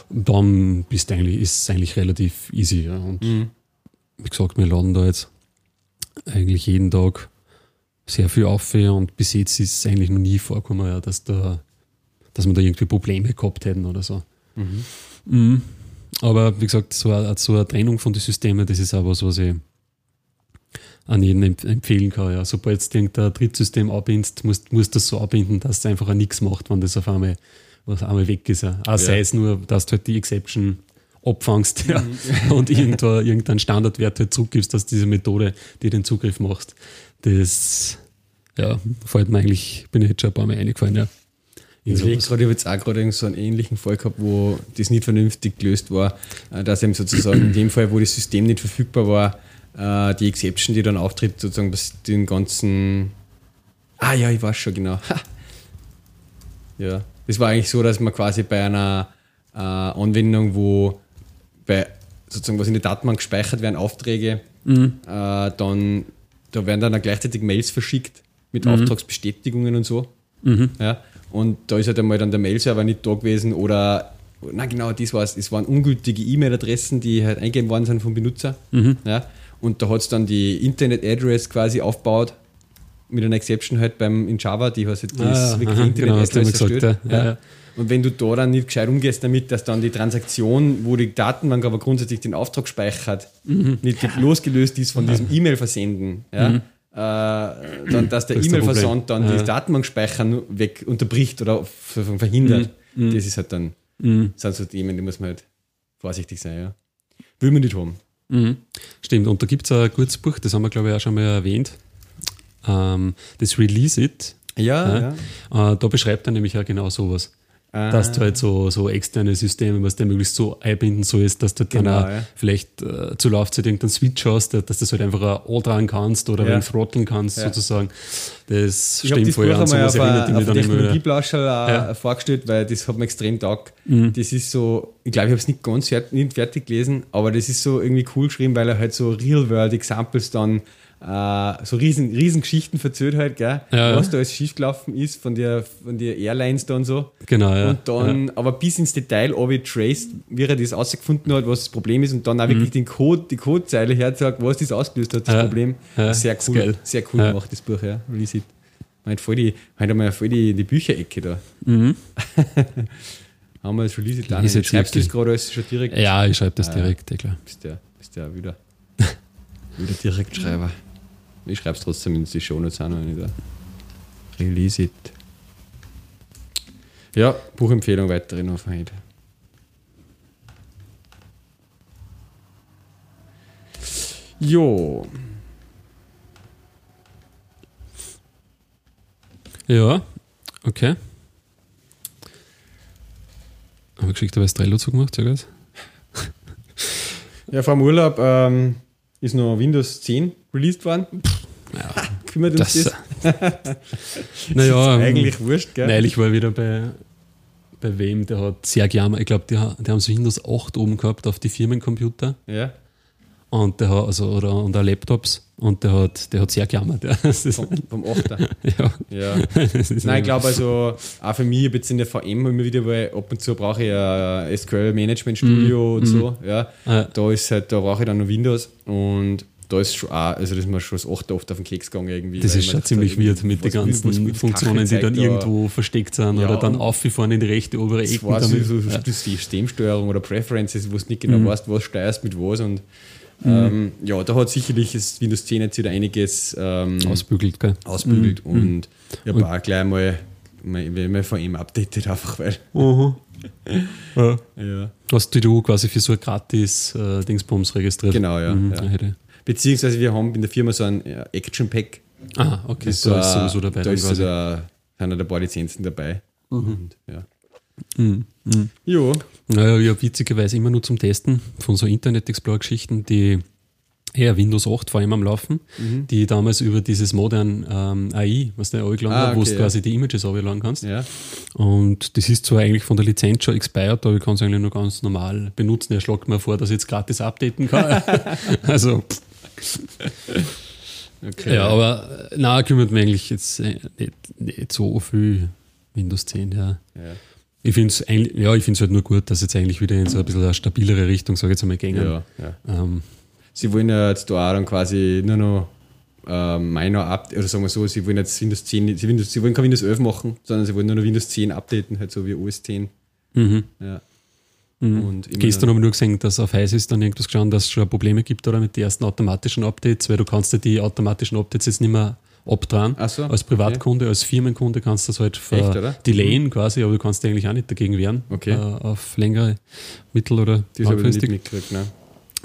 Und dann bist eigentlich, ist es eigentlich relativ easy. Ja. Und mhm. wie gesagt, wir laden da jetzt eigentlich jeden Tag sehr viel auf und bis jetzt ist es eigentlich noch nie vorgekommen, ja, dass, da, dass wir da irgendwie Probleme gehabt hätten oder so. Mhm. Mhm. Aber wie gesagt, so eine, so eine Trennung von den Systemen, das ist auch was, was ich an jeden empfehlen kann. Ja. Sobald du irgendein Drittsystem abbindest, musst du das so abbinden, dass es einfach nichts macht, wenn das auf einmal, was einmal weg ist. Ja. Auch ja. sei es nur, dass du halt die Exception abfangst ja, mhm. und irgendwo, irgendeinen Standardwert halt zurückgibst, dass diese Methode dir den Zugriff machst. Das ja, fällt mir eigentlich, bin ich jetzt schon ein paar Mal eingefallen. Ja. Ich gerade, ich habe jetzt auch gerade so einen ähnlichen Fall gehabt, wo das nicht vernünftig gelöst war, äh, dass eben sozusagen in dem Fall, wo das System nicht verfügbar war, äh, die Exception, die dann auftritt, sozusagen den ganzen. Ah ja, ich weiß schon genau. Ja, das war eigentlich so, dass man quasi bei einer äh, Anwendung, wo bei sozusagen was in der Datenbank gespeichert werden, Aufträge, mhm. dann da werden dann gleichzeitig Mails verschickt mit mhm. Auftragsbestätigungen und so. Mhm. Ja, und da ist halt einmal dann der Mail-Server nicht da gewesen oder, na genau, das war es. Es waren ungültige E-Mail-Adressen, die halt eingegeben worden sind vom Benutzer. Mhm. Ja, und da hat es dann die Internet-Address quasi aufgebaut mit einer Exception halt beim in Java, die heißt halt, das ah, wirklich aha, Internet genau, Address gesagt, ja. Ja. Und wenn du da dann nicht gescheit umgehst damit, dass dann die Transaktion, wo die Datenbank aber grundsätzlich den Auftrag speichert, mhm. nicht losgelöst ist von diesem E-Mail-Versenden, ja, mhm äh, dann, dass der E-Mail-Versand dann ja. die Datenbankspeicher weg unterbricht oder verhindert. Mhm. mhm. Das ist halt dann, mhm. sind so Themen, die muss man halt vorsichtig sein, ja. Will man nicht haben. Mhm. Stimmt, und da gibt es ein gutes Buch, das haben wir, glaube ich, auch schon mal erwähnt. Ähm, das Release It. Ja, ja. ja. Äh, da beschreibt er nämlich auch genau sowas. Dass du halt so, so externe Systeme, was der möglichst so einbinden sollst, dass du dann Genau, auch ja. vielleicht äh, zur Laufzeit irgendeinen Switch hast, dass du das halt einfach auch antragen kannst oder Ja. throtteln kannst, Ja. sozusagen. Das Ich stimmt voll an, sowas erinnert mich dann äh, Ja. Mhm. vorgestellt, weil das hat mir extrem taugt. Das ist so, ich glaube, ich habe es nicht ganz fertig, nicht fertig gelesen, aber das ist so irgendwie cool geschrieben, weil er halt so Real-World-Examples dann äh, so riesen, riesen Geschichten verzählt halt, gell? Ja. was da alles schiefgelaufen ist von der, von der Airlines dann so. Genau, ja. Und dann, aber bis ins Detail traced, wie er das ausgefunden hat, was das Problem ist und dann auch wirklich den Code, die Codezeile herzagt, was das ausgelöst hat, das Mhm. Ja. Problem. Ja, Sehr cool. Sehr cool Ja. gemacht, das Buch, ja. Release it. Meint voll die, meint einmal voll die, die Bücherecke da. Mhm. Haben wir das Release it jetzt Schreibst du das gerade alles schon direkt? Ja, ich schreibe das Ah, direkt, ja klar. Bist der, bist der wieder, wieder Direktschreiber. Ich schreibe es trotzdem in die Shownotes auch noch nicht. da. Release it. Ja, Buchempfehlung weiterhin auf heute. Jo, Ja, okay. Haben wir geschickt, das Trello zugemacht, ja, gut. ja, vor dem Urlaub ähm, ist noch Windows 10 released worden. Ja, Kümmert uns das. das? naja, ist eigentlich wurscht, gell? war ich wieder bei, bei wem, der hat sehr gejammert. Ich glaube, die, die haben so Windows 8 oben gehabt auf die Firmencomputer. Ja, Und der hat, also, oder, und auch Laptops. Und der hat, der hat sehr gejammert. Ja, das ist, vom, vom 8. ja. Ja. Das Nein, ich glaube also, auch für mich, ich habe jetzt in der VM immer wieder, weil ab und zu brauche ich ein SQL Management Studio und so, ja. Ah. Da ist halt, da brauche ich dann noch Windows und da ist schon auch, also das ist mir schon das 8 oft auf den Keks gegangen irgendwie. Das ist schon ziemlich weird mit den was- ganzen was- Funktionen, die dann irgendwo versteckt sind Ja, oder dann aufgefahren in die rechte obere Das Ecke. war so, so ja. die Systemsteuerung oder Preferences, wo du nicht genau Mhm. weißt, was steuerst mit was und ähm, ja, da hat sicherlich das Windows 10 jetzt wieder einiges ähm, Ausbügelt, gell? ausbügelt Mhm. und ich habe auch gleich mal mein, mein VM updated einfach, weil Ja. ja. Hast du quasi für so ein gratis äh, Dingsbums registriert? Genau, ja, Mhm, ja. Beziehungsweise wir haben in der Firma so ein äh, Action Pack. Ah, okay, Das da ist sowieso dabei. Da ist so der, sind ein paar Lizenzen dabei. Und, ja. Mhm. Mhm. Jo, Naja, habe witzigerweise immer nur zum Testen von so Internet Explorer-Geschichten, die eher Windows 8 vor allem am Laufen, Mhm. die damals über dieses modern ähm, AI, was der angeladen Ah, hat, wo okay, du ja. quasi die Images runterladen kannst. ja. Und das ist zwar eigentlich von der Lizenz schon expired, aber ich kann es eigentlich nur ganz normal benutzen. Er schlägt mir vor, dass ich jetzt gratis updaten kann. also, Okay. ja, aber äh, na kümmert mich eigentlich jetzt äh, nicht, nicht so viel Windows 10, ja. Ja. Ich finde es ja, ich halt nur gut, dass jetzt eigentlich wieder in so ein bisschen eine stabilere Richtung, sage ich jetzt einmal, gängen. Ja, ja. Ähm, Sie wollen ja jetzt da auch dann quasi nur noch ähm, minor up oder sagen wir so, sie wollen jetzt Windows 10, sie, Windows, sie wollen kein Windows 11 machen, sondern sie wollen nur noch Windows 10 updaten, halt so wie OS 10. mhm. Ja. Mhm. Und Gestern habe ich nur gesehen, dass auf Heiß ist dann irgendwas geschaut, dass es schon Probleme gibt oder mit den ersten automatischen Updates, weil du kannst ja die automatischen Updates jetzt nicht mehr Ach so, als Privatkunde, als Firmenkunde kannst du das halt Echt, delayen quasi, aber du kannst dich eigentlich auch nicht dagegen wehren. Okay. Äh, auf längere, mittel- oder langfristig. ne?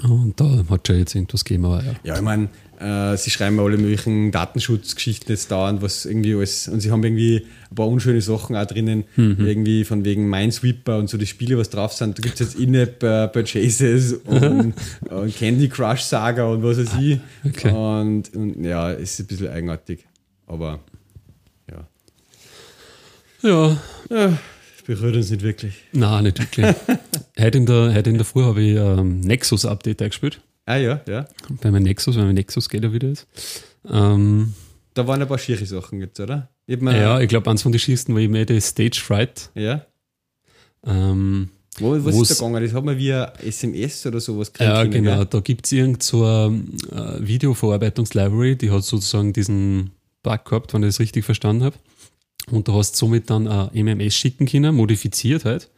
Und da hat schon jetzt irgendwas gegeben, aber ja. Ja, ich meine, sie schreiben alle möglichen Datenschutzgeschichten jetzt dauernd, was irgendwie alles, und sie haben irgendwie ein paar unschöne Sachen auch drinnen, Mhm. irgendwie von wegen Minesweeper und so die Spiele, was drauf sind. Da gibt es jetzt In-App-Purchases und, und Candy Crush Saga und was weiß ich. Okay. Und, und ja, es ist ein bisschen eigenartig. Aber ja, Ja, ja berührt uns nicht wirklich. nein, nicht wirklich. heute, in der, heute in der Früh habe ich ähm, Nexus-Update eingespielt. Ah ja, ja. Bei meinem Nexus, weil mein Nexus geht ja wieder jetzt. Ähm, Da waren ein paar schiere Sachen jetzt, oder? Ich mir- ja, ich glaube, eins von den schiersten war eben eh die Stage Fright. ja. Ähm, Wo, was Wo's- ist da gegangen? Das hat man via SMS oder sowas ja, können, genau. gell? Da gibt es irgend so eine äh, Videoverarbeitungs-Library, die hat sozusagen diesen Bug gehabt, wenn ich das richtig verstanden habe. Und du hast somit dann ein MMS schicken können, modifiziert halt.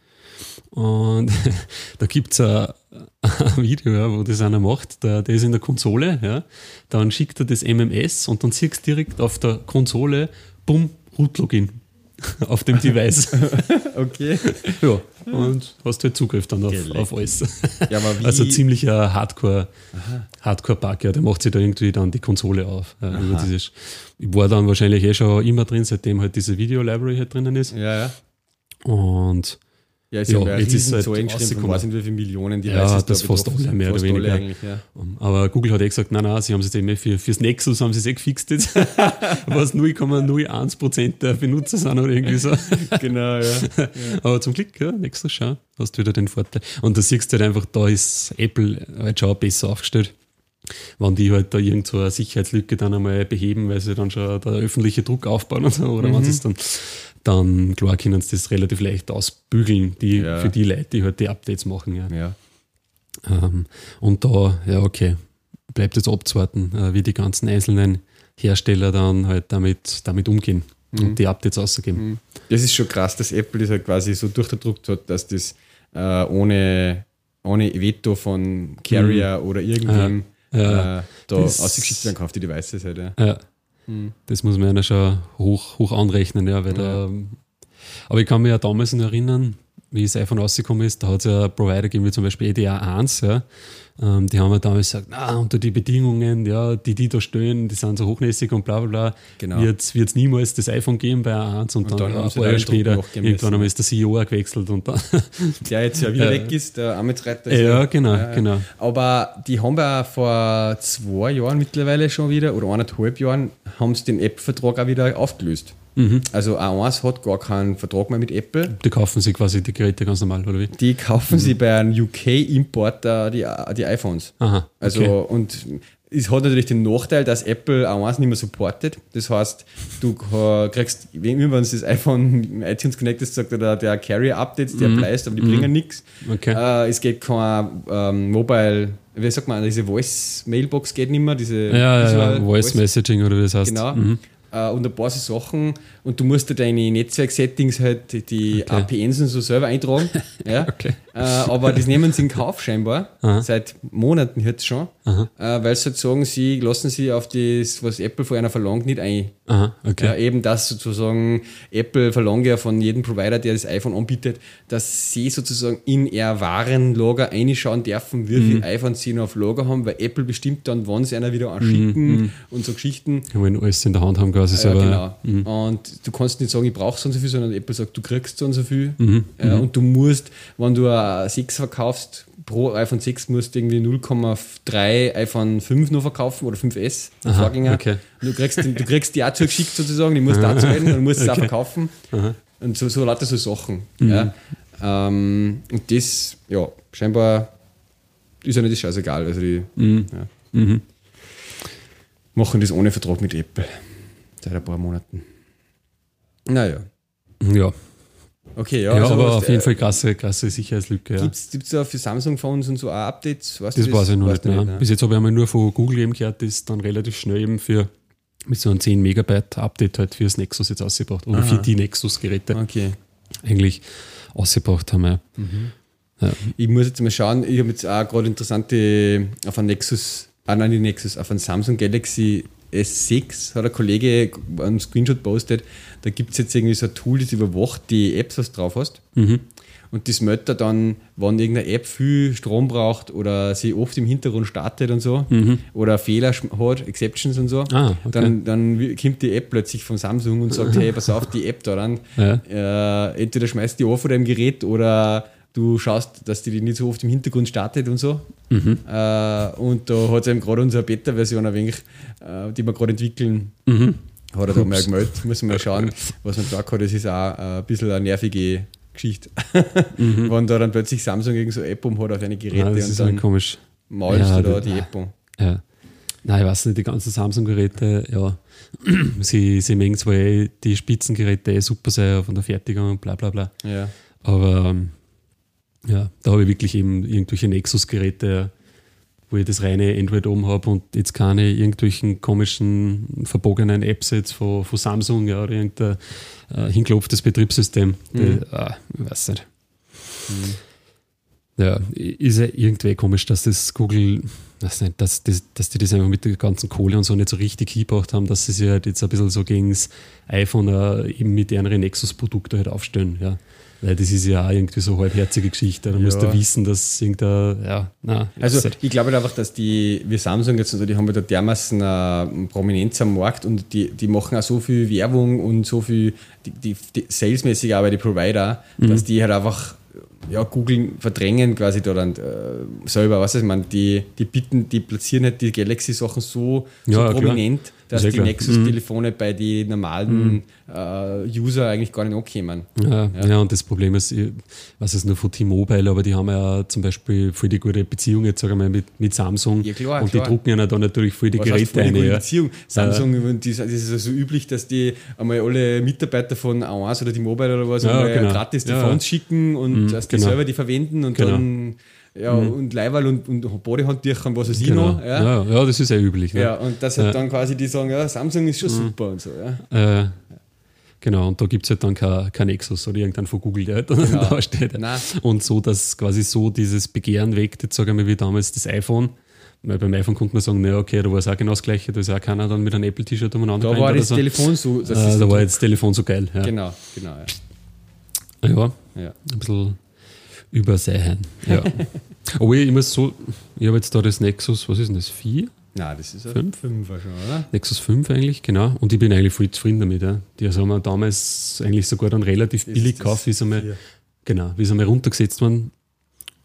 Und da gibt es ein, ein Video, ja, wo das einer macht, der, der ist in der Konsole, ja. dann schickt er das MMS und dann siehst du direkt auf der Konsole, bumm, Root-Login auf dem Device. Okay. ja, und hast halt Zugriff dann auf, auf alles. Ja, Also ziemlicher Hardcore, Hardcore-Bug, ja, der macht sich da irgendwie dann die Konsole auf. Ja, über dieses, ich war dann wahrscheinlich eh schon immer drin, seitdem halt diese Video-Library halt drinnen ist. Ja, ja. Und Ja, es Ja, ja jetzt ist halt Zahlen geschrieben von rausgekommen. weiß nicht wie viele Millionen, die Ja, das da fast alle sind. mehr oder Fast alle weniger. ja. Um, Aber Google hat eh gesagt, nein, nein, sie haben es jetzt eben für, fürs Nexus haben sie es eh gefixt jetzt, was 0,01% der Benutzer sind oder irgendwie so. Genau, ja. Aber zum Glück, ja, Nexus schau, hast du wieder den Vorteil. Und da siehst du halt einfach, da ist Apple halt schon besser aufgestellt. Wenn die halt da irgend so eine Sicherheitslücke dann einmal beheben, weil sie dann schon der öffentliche Druck aufbauen und so, oder wenn sie es dann, dann klar können sie das relativ leicht ausbügeln, die, Ja. für die Leute, die halt die Updates machen, ja. ja. Ähm, und da, ja, okay, bleibt jetzt abzuwarten, äh, wie die ganzen einzelnen Hersteller dann halt damit, damit umgehen und die Updates ausgeben. Das ist schon krass, dass Apple das halt quasi so durchgedruckt hat, dass das äh, ohne, ohne Veto von Carrier oder irgendwem Mhm. Ja, äh, da ausgeschickt werden kann auf die Devices halt. Ja. Ja. Das muss man ja schon hoch, hoch anrechnen, ja, weil da, aber ich kann mich ja damals noch erinnern, wie das iPhone rausgekommen ist, da hat es ja Provider gegeben, wie zum Beispiel EDA 1, ja. Ähm, die haben ja damals gesagt, na, unter die Bedingungen, ja, die die da stehen, die sind so hochnäsig und bla bla bla, Genau. wird es niemals das iPhone geben bei A1 und, dann, dann haben ein sie paar Jahre später, irgendwann einmal ist der CEO auch gewechselt und dann, Der jetzt ja wieder Ja. weg ist, der Amitsreiter. ist ja, ja- genau, ja. genau. Aber die haben ja vor zwei Jahren mittlerweile schon wieder, oder eineinhalb Jahren, haben sie den Apple-Vertrag auch wieder aufgelöst. Mhm. Also A1 hat gar keinen Vertrag mehr mit Apple. Die kaufen sich quasi die Geräte ganz normal, oder wie? Die kaufen Mhm. sie bei einem UK-Importer die, die iPhones. Aha, Also, okay. und es hat natürlich den Nachteil, dass Apple A1 nicht mehr supportet. Das heißt, du kriegst, wenn wenn das iPhone mit iTunes Connect ist, sagt er, der, Carrier-Updates, der bleibt, aber die bringen nichts. Mhm. Okay. Äh, es geht kein ähm, Mobile, wie sagt man, diese Voice-Mailbox geht nicht mehr, diese Ja, ja, ja, Voice Messaging oder wie das heißt. Genau. Mhm. Äh, und ein paar so Sachen. Und du musst dir deine Netzwerk-Settings halt, die Okay. APNs und so selber eintragen. ja. Okay. Äh, aber das nehmen sie in Kauf scheinbar. Aha. Seit Monaten jetzt schon. Äh, weil sie halt sagen, sie lassen sie auf das, was Apple von einer verlangt, nicht ein. Aha, okay. Ja, eben das sozusagen, Apple verlangt ja von jedem Provider, der das iPhone anbietet, dass sie sozusagen in ihr Warenlager reinschauen dürfen, wie Mhm. viele iPhones sie noch auf Lager haben, weil Apple bestimmt dann, wann sie einer wieder anschicken und so Geschichten. Die wollen alles in der Hand haben quasi Ja, selber. genau. Und du kannst nicht sagen, ich brauche so und so viel, sondern Apple sagt, du kriegst so und so viel. Mhm, Ja, und du musst, wenn du ein 6 verkaufst, pro iPhone 6 musst du irgendwie 0,3 iPhone 5 noch verkaufen oder 5S, der Aha, Vorgänger. okay. Du kriegst, den- du kriegst die auch zugeschickt sozusagen, die musst du zahlen und musst es auch verkaufen. Und so, so lauter so Sachen. Mhm. Ja. Ähm, und das, ja, scheinbar ist ja nicht das scheißegal. Also die Mhm. ja, machen das ohne Vertrag mit Apple. Seit ein paar Monaten. Naja. Ja, Okay, ja, ja. also aber auf jeden äh, Fall krasse, krasse Sicherheitslücke. Ja. Gibt es da für Samsung-Phones und so auch Updates? Weißt Das du weiß ich noch nicht. Nein. Bis jetzt habe ich einmal nur von Google eben gehört, das dann relativ schnell eben für mit so einem 10 Megabyte Update halt fürs Nexus jetzt ausgebracht. Oder für die Nexus-Geräte Okay. eigentlich ausgebracht haben. Ja. Ja. Ich muss jetzt mal schauen, ich habe jetzt auch gerade interessante auf ein Nexus, ah nein, nicht Nexus, auf ein Samsung Galaxy S6 hat ein Kollege einen Screenshot postet, da gibt es jetzt irgendwie so ein Tool, das überwacht die Apps, was du drauf hast. Mhm. Und das meldet dann, wenn irgendeine App viel Strom braucht oder sie oft im Hintergrund startet und so oder Fehler hat, Exceptions und so, Mhm. Ah, okay. dann, dann kommt die App plötzlich von Samsung und sagt, hey, pass auf, die App da dann, Ja. äh, entweder schmeißt die auf von deinem Gerät oder du schaust, dass die nicht so oft im Hintergrund startet und so. Mhm. Äh, und da hat es eben gerade unsere Beta-Version ein wenig, äh, die wir gerade entwickeln, Mhm. hat er da mal gemeldet. Müssen wir mal schauen, was man da kann. Das ist auch äh, ein bisschen eine nervige Geschichte. Wenn da dann plötzlich Samsung irgend so App um hat auf eine Geräte Ja, das und ist dann komisch. malst Ja, du da die- App um. Ja. Nein, ich weiß nicht, die ganzen Samsung-Geräte, ja, sie, sie mengen zwar eh die Spitzengeräte eh super sein von der Fertigung und bla bla bla. Ja. Aber ähm, ja, da habe ich wirklich eben irgendwelche Nexus-Geräte, wo ich das reine Android oben habe und jetzt keine irgendwelchen komischen, verbogenen Apps jetzt von, von Samsung ja, oder irgendein äh, hinklopftes Betriebssystem. Mhm. Das, ah, ich weiß nicht. Ja, ist ja irgendwie komisch, dass das Google, weiß nicht, dass, dass, dass die das einfach mit der ganzen Kohle und so nicht so richtig hingebracht haben, dass sie sich halt jetzt ein bisschen so gegen das iPhone äh, eben mit ihren Nexus-Produkten halt aufstellen. Ja. Weil das ist ja auch irgendwie so eine halbherzige Geschichte. Da Ja. musst du wissen, dass irgendein, ja, na, Also ich glaube halt einfach, dass die, wie Samsung jetzt, und so, die haben ja da dermaßen äh, Prominenz am Markt und die, die machen auch so viel Werbung und so viel, die, die, die salesmäßige Arbeit, die Provider, dass die halt einfach ja, Google verdrängen quasi da dann äh, selber, was ich meine, die, die bieten, die platzieren halt die Galaxy-Sachen so, so Ja, klar. Dass ja die. Nexus-Telefone bei den normalen äh, User eigentlich gar nicht ankommen. Ja, ja. und das Problem ist, ich weiß es nur von T-Mobile, aber die haben ja zum Beispiel die gute Beziehung jetzt, sagen wir mal, mit, mit Samsung. Ja, klar, und klar. die drucken ja da natürlich die Was Geräte voll die ein. gute Ja. Beziehung. Samsung, das ist ja so üblich, dass die einmal alle Mitarbeiter von A1 oder die Mobile oder was Ja, genau. gratis die Ja. Phones schicken und dass die genau. selber die verwenden und Genau. dann ja, und Leiberl und, und Bodyhandtücher und was weiß ich Genau. noch. Ja. Ja. Ja, das ist ja üblich. Ne? Ja, und dass halt dann quasi die sagen, ja, Samsung ist schon super und so. Ja. Äh, genau, und da gibt es halt dann kein, kein Nexus oder irgendein von Google, der halt dann Genau. da steht. Nein. Und so, dass quasi so dieses Begehren weckt, jetzt sagen wir wie damals das iPhone. Weil beim iPhone konnte man sagen, naja, okay, da war es auch genau das Gleiche, da ist auch keiner dann mit einem Apple-T-Shirt umeinander Da war oder das so. Telefon so. Das äh, da war jetzt das Telefon so geil. Ja, Genau, genau. Ja. ja Ja. ein bisschen übersehen. Ja. Aber ich, muss so, ich habe jetzt da das Nexus, was ist denn das, 4? Nein, das ist ein Fünf? Fünfer schon, oder? Nexus 5 eigentlich, genau. Und ich bin eigentlich voll zufrieden damit. Ja. Die haben wir damals eigentlich sogar dann relativ billig ist das gekauft, wie sie einmal, genau, wie sie einmal runtergesetzt waren.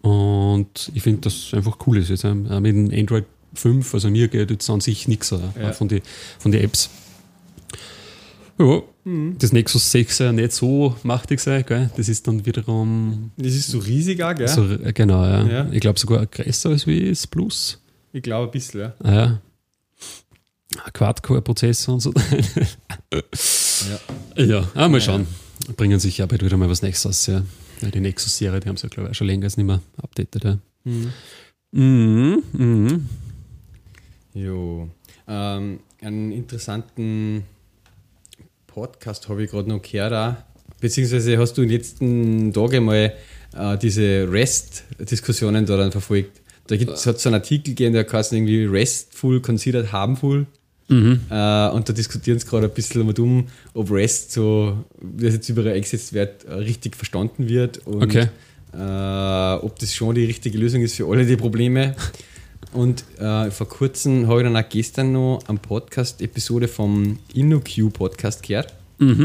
Und ich finde, das einfach cool ist. Jetzt, auch mit dem Android 5, also mir geht jetzt an sich nichts Ja. von den von die Apps. Ja, Mhm. das Nexus 6 ja nicht so machtig sein, gell? Das ist dann wiederum Das ist so riesig auch, gell? so, genau, ja. Ja. Ich glaube sogar größer als wie das Plus. Ich glaube ein bisschen, ja. Ah, ja. Quad-Core-Prozessor und so. ja. Ja, ah, mal schauen. Bringen sich ja bald wieder mal was Nächstes. Ja. Ja, die Nexus-Serie, die haben sie ja, glaube ich, schon länger als nicht mehr updated. Ja. Mhm. Mhm. Jo. Ähm, einen interessanten Podcast habe ich gerade noch gehört. Auch. Beziehungsweise hast du in den letzten Tagen mal äh, diese REST-Diskussionen daran verfolgt. Da gibt es so einen Artikel gegeben, der heißt irgendwie RESTful considered harmful. Äh, und da diskutieren sie gerade ein bisschen damit um, ob REST so, wie das jetzt überall eingesetzt wird, äh, richtig verstanden wird und Okay. äh, ob das schon die richtige Lösung ist für alle die Probleme. Und äh, vor kurzem habe ich dann auch gestern noch eine Podcast-Episode vom InnoQ Podcast gehört. Äh,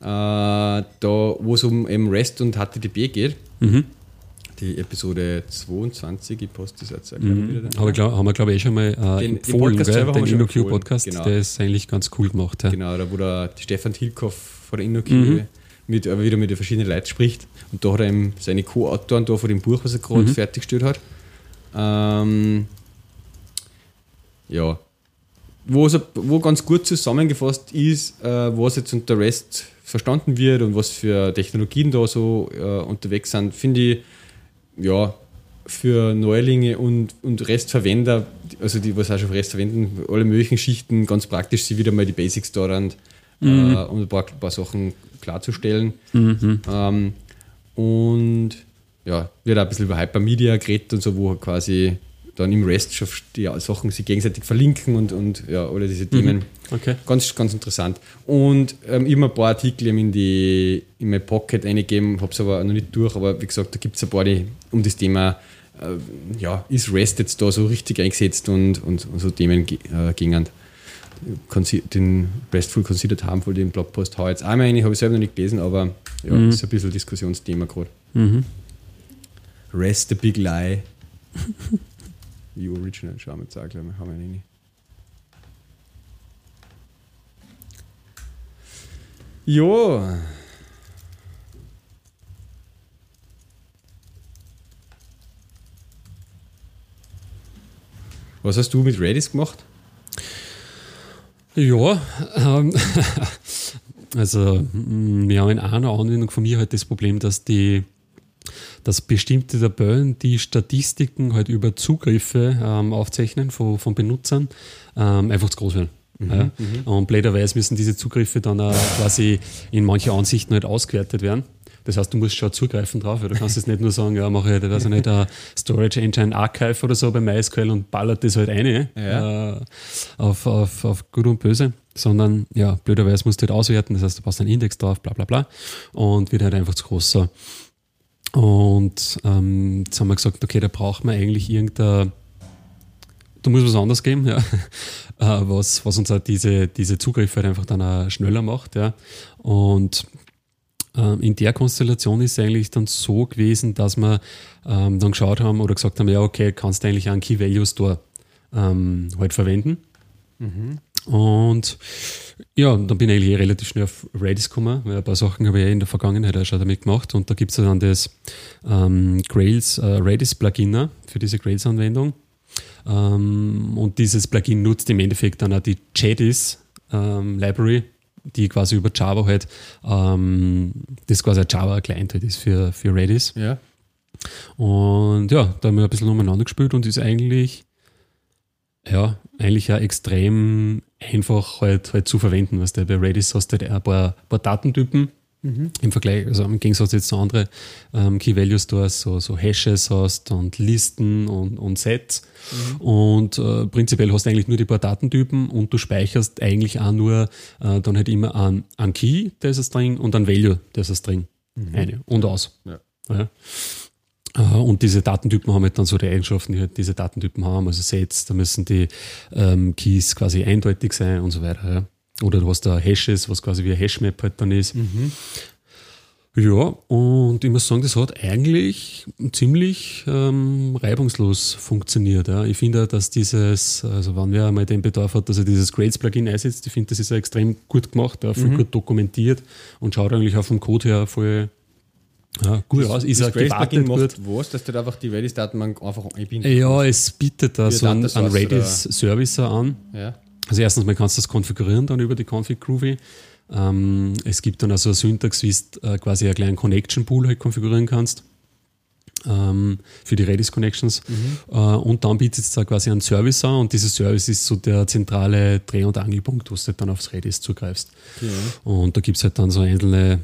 da, wo es um eben REST und HTTP geht. Die Episode 22, ich poste das jetzt auch gleich wieder. da. Habe ich glaub, haben wir, glaube ich, eh schon mal äh, Den- den empfohlen, Podcast gell? den InnoQ-Podcast. genau. Der ist eigentlich ganz cool gemacht. Ja. Genau, da wo der Stefan Tilkoff von der InnoQ mit, aber wieder mit den verschiedenen Leuten spricht. Und da hat er eben seine Co-Autoren da von dem Buch, was er gerade fertiggestellt hat. Ähm, ja. Wo, wo ganz gut zusammengefasst ist, äh, was jetzt unter REST verstanden wird und was für Technologien da so äh, unterwegs sind, finde ich, ja, für Neulinge und, und Restverwender, also die, was auch schon auf Rest verwenden, alle möglichen Schichten, ganz praktisch, sie wieder mal die Basics daran, äh, um ein paar, paar Sachen klarzustellen. Ähm, und ja, wird auch ein bisschen über Hypermedia geredet und so, wo quasi dann im Rest schon die Sachen sich gegenseitig verlinken und, und ja, alle diese Themen. Okay. Ganz, ganz interessant. Und ähm, ich habe ein paar Artikel in, die, in mein Pocket eingegeben, habe es aber noch nicht durch, aber wie gesagt, da gibt es ein paar, die um das Thema, äh, ja, ist REST jetzt da so richtig eingesetzt und, und, und so Themen äh, gingen. Den RESTful Considered Harmful, den Blogpost hau ich jetzt einmal rein, habe ich selber noch nicht gelesen, aber ja, ist ein bisschen Diskussionsthema gerade. REST, the big lie. Wie original, schauen wir jetzt auch gleich mal, haben wir rein. Jo. Was hast du mit Redis gemacht? Ja, ähm, also mh, wir haben in einer Anwendung von mir halt das Problem, dass die dass bestimmte Tabellen die Statistiken halt über Zugriffe ähm, aufzeichnen von, von Benutzern ähm, einfach zu groß werden. ja. Und blöderweise müssen diese Zugriffe dann auch quasi in manche Ansichten halt ausgewertet werden. Das heißt, du musst schon zugreifen drauf. Du kannst jetzt nicht nur sagen, ja, mache ich, weiß ich nicht, ein Storage Engine Archive oder so bei MySQL und ballert das halt eine ja. äh, auf, auf, auf gut und böse. Sondern, ja, blöderweise musst du halt auswerten. Das heißt, du passt einen Index drauf, bla bla bla. Und wird halt einfach zu groß. So. Und ähm, jetzt haben wir gesagt, okay, da braucht man eigentlich irgendein, da muss was anderes geben, ja, äh, was, was uns halt diese, diese Zugriffe halt einfach dann auch schneller macht. Ja. Und ähm, in der Konstellation ist es eigentlich dann so gewesen, dass wir ähm, dann geschaut haben oder gesagt haben, ja, okay, kannst du eigentlich einen Key Value Store ähm, halt verwenden. Mhm. Und ja, dann bin ich eigentlich eh relativ schnell auf Redis gekommen, weil ein paar Sachen habe ich ja in der Vergangenheit auch schon damit gemacht. Und da gibt es dann das ähm, Grails äh, Redis Plugin für diese Grails-Anwendung. Ähm, und dieses Plugin nutzt im Endeffekt dann auch die JDIS ähm, Library, die quasi über Java halt, ähm, das quasi ein Java-Client halt ist für, für Redis. Ja. Und ja, da haben wir ein bisschen umeinander gespielt und ist eigentlich, ja, eigentlich ja extrem einfach halt, halt zu verwenden. Was du, bei Redis hast du halt ein paar, paar Datentypen mhm. im Vergleich, also im Gegensatz jetzt zu anderen ähm, Key Value Stores, so, so Hashes hast und Listen und, und Sets. Mhm. Und äh, prinzipiell hast du eigentlich nur die paar Datentypen und du speicherst eigentlich auch nur äh, dann halt immer an, an Key, der ist ein String, und an Value, der ist ein String. Mhm. Eine und aus. Ja. Ja. Und diese Datentypen haben halt dann so die Eigenschaften, die halt diese Datentypen haben. Also Sets, da müssen die ähm, Keys quasi eindeutig sein und so weiter. Ja. Oder du hast da Hashes, was quasi wie ein Hashmap halt dann ist. Mhm. Ja, und ich muss sagen, das hat eigentlich ziemlich ähm, reibungslos funktioniert. Ja. Ich finde, dass dieses, also wenn wer einmal den Bedarf hat, dass er dieses Grades-Plugin einsetzt, ich finde, das ist ja extrem gut gemacht, ja, viel mhm. gut dokumentiert und schaut eigentlich auch vom Code her voll ja, gut aus. Ist das Grace-Plugin macht was, dass du da einfach die Redis-Datenbank einfach einbindest? Ja, es bietet da so einen, einen Redis-Service an. Ja. Also erstens mal kannst du das konfigurieren dann über die Config Groovy. Ähm, es gibt dann also eine Syntax, wie du äh, quasi einen kleinen Connection Pool halt konfigurieren kannst ähm, für die Redis Connections. Mhm. Äh, und dann bietet es da quasi einen Service an und dieser Service ist so der zentrale Dreh- und Angelpunkt, wo du dann aufs Redis zugreifst. Ja. Und da gibt es halt dann so einzelne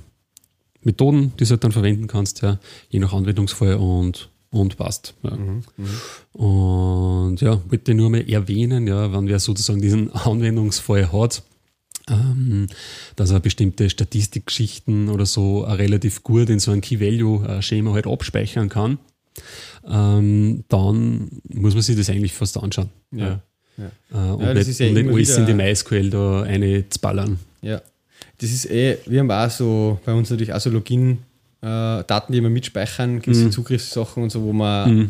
Methoden, die du halt dann verwenden kannst, ja, je nach Anwendungsfall und, und passt. Ja. Mhm, mh. Und ja, bitte nur mal erwähnen, ja, wenn wer sozusagen diesen Anwendungsfall hat, ähm, dass er bestimmte Statistikgeschichten oder so relativ gut in so ein Key-Value-Schema halt abspeichern kann, ähm, dann muss man sich das eigentlich fast anschauen. Ja. ja. Äh, und ja, nicht, ja und nicht alles in die MySQL da eine zu ballern. Ja, das ist eh, wir haben auch so, bei uns natürlich auch so Login-Daten, äh, die wir mitspeichern, gewisse mhm. Zugriffssachen und so, wo man, mhm.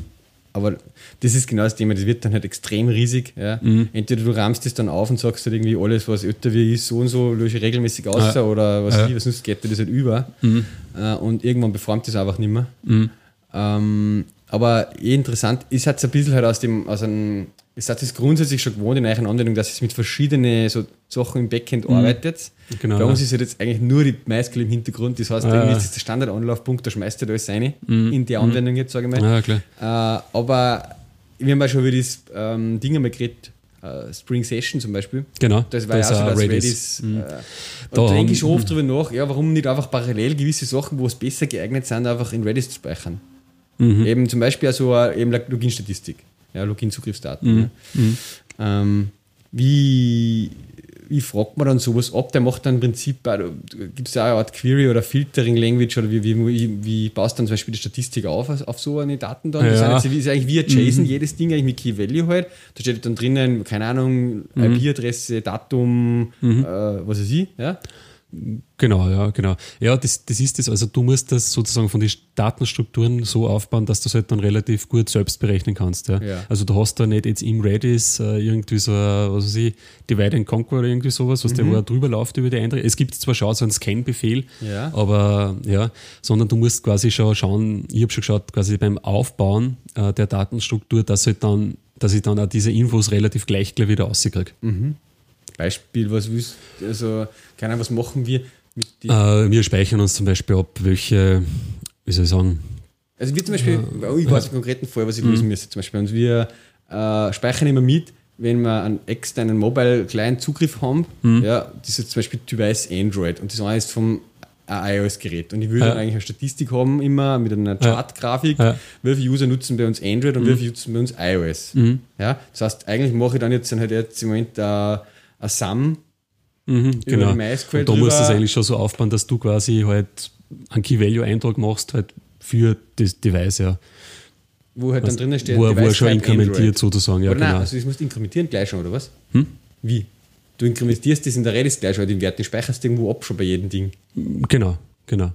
aber das ist genau das Thema, das wird dann halt extrem riesig. Ja. Mhm. Entweder du rahmst das dann auf und sagst halt irgendwie alles, was älter wie ist, so und so, löse ich regelmäßig aus ja. oder was ja. ich, was sonst geht dir das halt über. Mhm. Äh, und irgendwann beformt das einfach nicht mehr. Mhm. Ähm, aber eh interessant, ist halt ein bisschen halt aus dem, aus einem es hat es grundsätzlich schon gewohnt in euren Anwendungen, dass es mit verschiedenen so Sachen im Backend mhm. arbeitet. Genau, Bei uns ja. ist halt jetzt eigentlich nur die MySQL im Hintergrund. Das heißt, ah, irgendwie ist das der Standardanlaufpunkt, da schmeißt du alles rein mhm. in die mhm. Anwendung jetzt, sage ich mal. Ja, klar. Äh, aber wir haben ja schon über das ähm, Ding einmal geredet, Uh, Spring Session zum Beispiel. Genau. Das war das ja auch so, dass Redis. Redis mhm. äh, da denke ich schon oft drüber nach, ja, warum nicht einfach parallel gewisse Sachen, wo es besser geeignet sind, einfach in Redis zu speichern. Mhm. Eben zum Beispiel also eben Login-Statistik ja, Login-Zugriffsdaten. Mhm. Ja. Mhm. Ähm, wie, wie fragt man dann sowas ab? Der macht dann im Prinzip, gibt es ja eine Art Query oder Filtering-Language oder wie, wie, wie baust du dann zum Beispiel die Statistik auf, auf so eine Daten dann? Ja. Das ist, ist, eigentlich wie ein JSON, mhm. jedes Ding eigentlich mit Key Value halt. Da steht dann drinnen, keine Ahnung, mhm. IP-Adresse, Datum, mhm. äh, was weiß ich, ja. Genau, ja, genau. Ja, das, das ist es. Also du musst das sozusagen von den Datenstrukturen so aufbauen, dass du es halt dann relativ gut selbst berechnen kannst. Ja. ja. Also du hast da nicht jetzt im Redis äh, irgendwie so, ein, was weiß ich, Divide and Conquer oder irgendwie sowas, was mhm. der wo er drüber läuft über die Einträge. Es gibt zwar schon so einen Scan-Befehl, ja. aber ja, sondern du musst quasi schon schauen, ich habe schon geschaut, quasi beim Aufbauen äh, der Datenstruktur, dass halt dann, dass ich dann auch diese Infos relativ gleich gleich wieder rauskriege. Mhm. Beispiel, was willst also keine Ahnung, was machen wir mit äh, Wir speichern uns zum Beispiel ab, welche, wie soll ich sagen, also wir zum Beispiel, ja, ich weiß einen konkreten Fall, was ich lösen mhm. müsste zum Beispiel. Und wir äh, speichern immer mit, wenn wir einen externen Mobile Client Zugriff haben, mhm. ja, das ist zum Beispiel Device Android und das eine ist vom iOS-Gerät. Und ich will Ja. dann eigentlich eine Statistik haben, immer mit einer Chart-Grafik, Ja. wie viele User nutzen bei uns Android und wie viele nutzen bei uns iOS. Mhm. Ja, das heißt, eigentlich mache ich dann jetzt, dann halt jetzt im Moment ein Sum Mhm, über genau. die MySQL Und da musst du es eigentlich schon so aufbauen, dass du quasi halt einen Key-Value-Eintrag machst halt für das Device, ja. wo halt dann drinnen steht, wo, er- wo er schon inkrementiert Android. sozusagen, ja oder genau. nein, also das musst du inkrementieren gleich schon, oder was? Hm? Wie? Du inkrementierst das in der Redis gleich schon, den Wert, den speicherst du irgendwo ab schon bei jedem Ding. Genau, genau.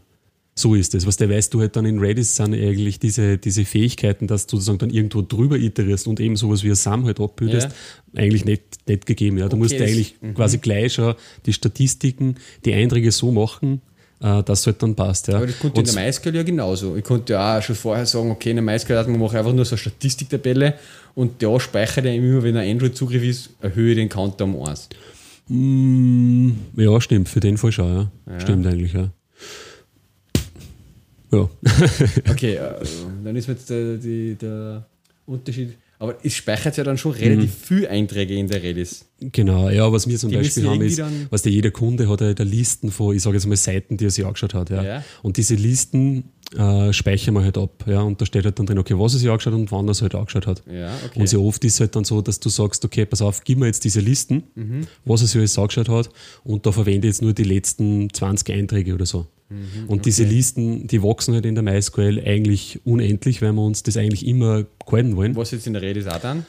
So ist es. Was der weißt du halt dann in Redis sind eigentlich diese, diese Fähigkeiten, dass du sozusagen dann irgendwo drüber iterierst und eben sowas wie ein SAM halt abbildest, eigentlich nicht, nicht gegeben. Ja. Du Okay, musst das- eigentlich quasi gleich schon die Statistiken, die Einträge so machen, äh, dass es halt dann passt. Ja. Aber das konnte Und in der MySQL ja genauso. Ich konnte ja auch schon vorher sagen, okay, in der MySQL-Datenbank mache ich einfach nur so eine Statistiktabelle und da speichere ich immer, wenn ein Android-Zugriff ist, erhöhe ich den Counter um 1. Mm, ja, stimmt, für den Fall schon, ja. Ja. Stimmt eigentlich, ja. Ja. Okay, äh, dann ist mir jetzt der, die, der Unterschied. Aber es speichert ja dann schon relativ Mhm. viel Einträge in der Redis. Genau, ja, was wir zum Die Beispiel haben, ist, was der jeder Kunde hat, halt Listen von, ich sage jetzt mal Seiten, die er sich angeschaut hat. Ja. Ja. Und diese Listen äh, speichern wir halt ab. Ja. Und da steht halt dann drin, okay, was er sich angeschaut hat und wann er es halt angeschaut hat. Ja, okay. Und sehr oft ist es halt dann so, dass du sagst, okay, pass auf, gib mir jetzt diese Listen, Mhm. was er sich alles angeschaut hat und da verwende ich jetzt nur die letzten 20 Einträge oder so. Mhm, und diese Listen, die wachsen halt in der MySQL eigentlich unendlich, weil wir uns das eigentlich immer gehalten wollen. Was jetzt in der Redis auch dann?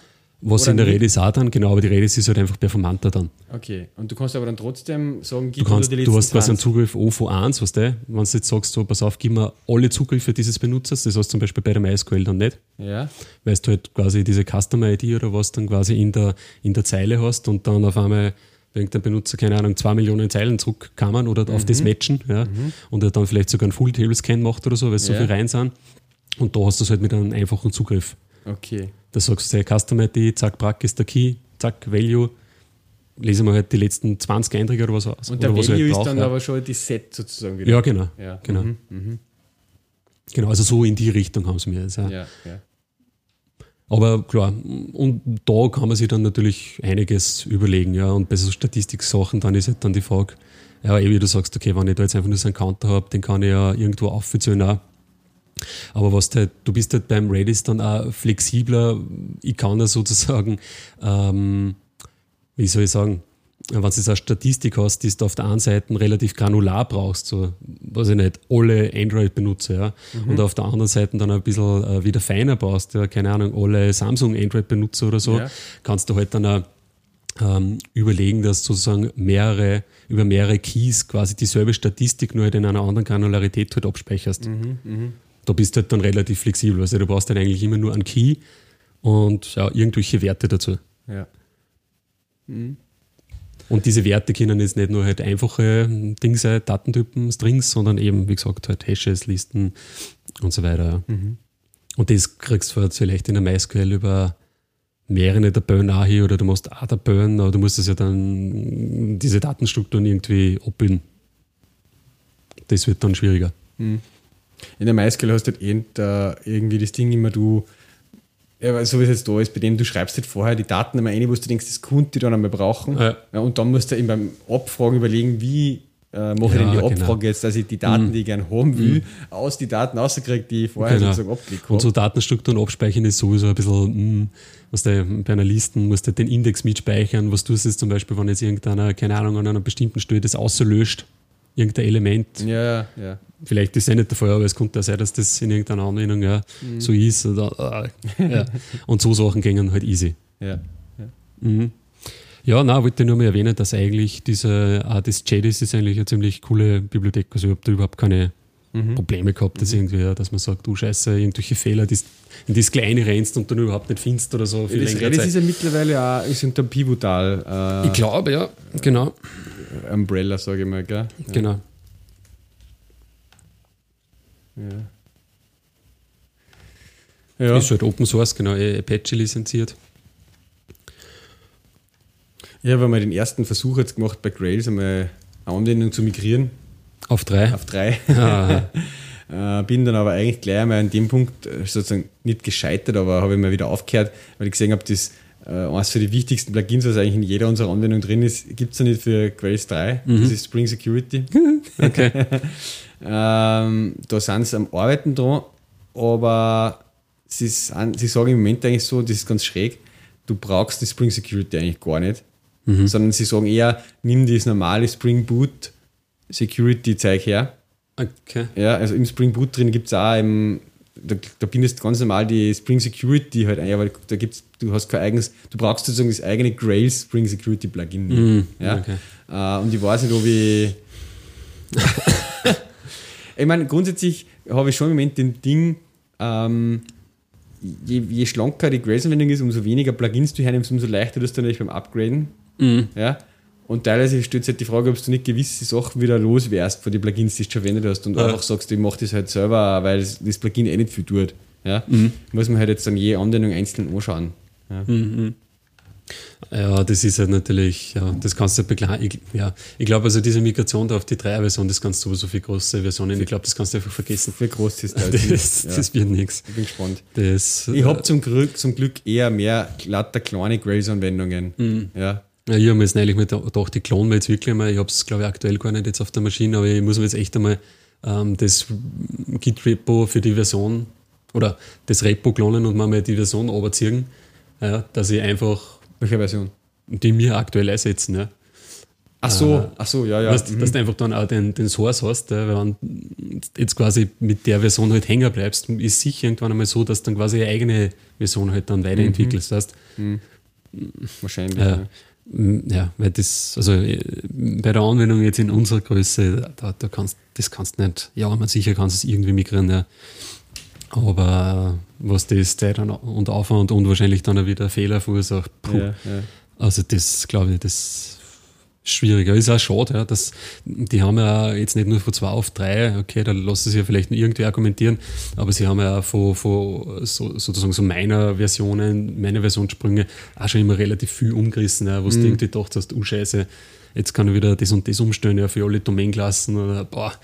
Was in der? Redis auch dann, genau, aber die Redis ist halt einfach performanter dann. Okay. Und du kannst aber dann trotzdem sagen, gib Du, kannst, mir die du hast quasi einen 20. Zugriff O von 1, weißt du? Wenn du jetzt sagst, so, pass auf, gib mir alle Zugriffe dieses Benutzers, das hast du zum Beispiel bei der MySQL dann nicht, Ja, weil du halt quasi diese Customer-ID oder was dann quasi in der, in der Zeile hast und dann auf einmal irgendein Benutzer, keine Ahnung, zwei Millionen Zeilen zurückkamen oder auf Mhm. das matchen ja? und er dann vielleicht sogar einen Full-Table-Scan macht oder so, weil es so Ja. viel rein sind. Und da hast du es halt mit einem einfachen Zugriff. okay. Da sagst du, Customer ID, zack, Brack ist der Key, zack, Value, lesen wir halt die letzten 20 Einträge oder was aus. Und der ich Value halt ist dann ja. aber schon die Set sozusagen wieder. Ja, genau. Ja. Genau. Mhm. genau, also so in die Richtung haben sie mir jetzt. Ja. Ja, ja. Aber klar, und da kann man sich dann natürlich einiges überlegen, ja. Und bei so Statistik-Sachen, dann ist halt dann die Frage, ja, eh wie du sagst, okay, wenn ich da jetzt einfach nur so einen Counter habe, den kann ich ja irgendwo aufzählen auch. Aber was du halt, du bist halt beim Redis dann auch flexibler. Ich kann ja sozusagen, ähm, wie soll ich sagen, wenn du jetzt eine Statistik hast, die du auf der einen Seite relativ granular brauchst, so, weiß ich nicht, alle Android-Benutzer, ja, und auf der anderen Seite dann ein bisschen äh, wieder feiner brauchst, ja, keine Ahnung, alle Samsung-Android-Benutzer oder so, Ja. kannst du halt dann auch ähm, überlegen, dass sozusagen mehrere, über mehrere Keys quasi dieselbe Statistik nur halt in einer anderen Granularität halt abspeicherst. Da bist du halt dann relativ flexibel. Also du brauchst dann eigentlich immer nur einen Key und ja, irgendwelche Werte dazu. ja. Und diese Werte können jetzt nicht nur halt einfache Dinge sein, Datentypen, Strings, sondern eben, wie gesagt, halt Hashes, Listen und so weiter. ja. Und das kriegst du halt vielleicht in der MySQL über mehrere Tabellen auch hier oder du musst auch Tabellen, aber du musst es ja dann diese Datenstrukturen irgendwie abbilden. Das wird dann schwieriger. In der MySQL hast du halt irgend, äh, irgendwie das Ding immer, du, ja, so wie es jetzt da ist, bei dem du schreibst halt vorher die Daten einmal rein, wo du denkst, das könnte die dann einmal brauchen. Ja. und dann musst du eben beim Abfragen überlegen, wie äh, mache ich denn die genau. Abfrage jetzt, dass ich die Daten, die ich gerne haben will, aus die Daten rauskriege, die ich vorher Genau. sozusagen abgelegt Und so habe. Datenstrukturen abspeichern ist sowieso ein bisschen, mh, was der, bei einer Liste musst du den Index mitspeichern. Was du jetzt zum Beispiel, wenn jetzt irgendeiner, keine Ahnung, an einer bestimmten Stelle das auslöscht, irgendein Element. Ja, ja. Vielleicht ist es nicht der Fall, aber es könnte auch sein, dass das in irgendeiner Anwendung ja, Mhm. so ist. Oder, äh, ja. Und so Sachen gingen halt easy. ja. Mhm. Ja, na, wollte nur mal erwähnen, dass eigentlich diese, auch das JDIS ist eigentlich eine ziemlich coole Bibliothek. Also ich habe da überhaupt keine Mhm. Probleme gehabt, dass irgendwie, ja, dass man sagt, du Scheiße, irgendwelche Fehler, die in das Kleine rennst und dann überhaupt nicht findest oder so. für Das längere Redis Zeit. ist ja mittlerweile auch ist unter Pivotal äh, ich glaube, ja, genau. Umbrella, sage ich mal, gell? Ja. genau. Ja. Ist halt Open Source, genau, eh Apache lizenziert. Ich habe einmal den ersten Versuch jetzt gemacht bei Grails, einmal eine Anwendung zu migrieren Auf drei. auf drei. Ah, bin dann aber eigentlich gleich einmal an dem Punkt äh, sozusagen nicht gescheitert, aber habe ich mal wieder aufgehört, weil ich gesehen habe, das äh, eines für die wichtigsten Plugins, was eigentlich in jeder unserer Anwendungen drin ist, gibt es nicht für Grace 3. Das ist Spring Security. Okay. ähm, da sind sie am Arbeiten dran, aber sie, sind, sie sagen im Moment eigentlich so, das ist ganz schräg, du brauchst die Spring Security eigentlich gar nicht, sondern sie sagen eher, nimm das normale Spring Boot Security Zeug her. Okay. Ja, also im Spring Boot drin gibt es auch im, da, da bindest du ganz normal die Spring Security halt ein, aber da gibt's, du hast kein eigenes, du brauchst sozusagen das eigene Grails Spring Security Plugin. nicht. ja? okay. Äh, und ich weiß nicht, ob ich. ich meine, grundsätzlich habe ich schon im Moment den Ding, ähm, je, je schlanker die Grails-Anwendung ist, umso weniger Plugins du hernimmst, umso leichter tust du natürlich beim Upgraden. Ja? Und teilweise stellt sich halt die Frage, ob du nicht gewisse Sachen wieder los wärst von den Plugins, die du schon verwendet hast und Ja. einfach sagst, ich mache das halt selber, weil das das Plugin eh nicht viel tut. Ja? Mhm. Muss man halt jetzt dann je Anwendung einzeln anschauen. Ja. Ja, das ist halt natürlich, ja, das kannst du begleiten. Ich, ja, ich glaube, also diese Migration da auf die 3er-Version, das kannst du sowieso für große Versionen, ich glaube, das kannst du einfach vergessen. Für groß ist das. Das, ja. das wird nichts. ich bin gespannt. Das, Ich habe zum Glück, zum Glück eher mehr lauter kleine Grails-Anwendungen. Mhm. Ja. Ja, ich habe mir jetzt neulich mit gedacht, ich klone mir jetzt wirklich einmal. Ich habe es, glaube ich, aktuell gar nicht jetzt auf der Maschine, aber ich muss mir jetzt echt einmal ähm, das Git-Repo für die Version oder das Repo klonen und mal mal die Version runterziehen, ja, dass ich einfach Welche Version? die mir aktuell einsetzen. Ja. Ach so, ach so, ja, ja. Weißt, Mhm. Dass du einfach dann auch den, den Source hast, ja, weil wenn jetzt quasi mit der Version halt hängen bleibst, ist sicher irgendwann einmal so, dass du dann quasi eine eigene Version halt dann weiterentwickelst. Mhm. Heißt, Wahrscheinlich. Ja. Ja. Ja, weil das, also äh, bei der Anwendung jetzt in unserer Größe, da, da kannst das kannst du nicht, ja, man sicher kannst du es irgendwie migrieren, ja. Aber was das Zeit und- Aufwand und wahrscheinlich dann auch wieder Fehler verursacht, puh. Ja, ja. Also das glaube ich, das schwieriger. Ist auch schade, ja, dass die haben ja jetzt nicht nur von zwei auf drei, okay, da lassen sie ja vielleicht irgendwie argumentieren, aber sie haben ja von, von so, sozusagen so meiner Versionen, meine Versionssprünge auch schon immer relativ viel umgerissen, ja, wo du irgendwie gedacht hast, oh Scheiße, jetzt kann ich wieder das und das umstellen, ja, für alle Domainklassen oder boah,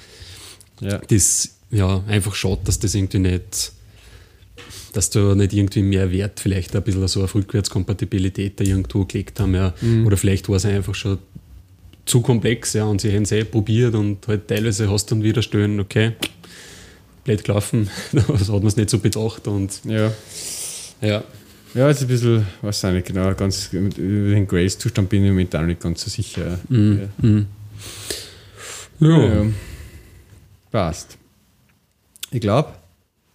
ja. das ja einfach schade, dass das irgendwie nicht, dass da nicht irgendwie mehr Wert, vielleicht ein bisschen so auf Rückwärtskompatibilität da irgendwo gelegt haben, ja. Oder vielleicht war es einfach schon zu komplex, ja, und sie haben es eh probiert und halt teilweise hast du dann wieder stellen, okay, blöd gelaufen, das hat man es nicht so bedacht und ja. ja. Ja, jetzt ein bisschen, weiß ich nicht genau, ganz über den Grace-Zustand bin ich momentan nicht ganz so sicher. Mhm. Ja. Ja, Ja. Passt. Ich glaube,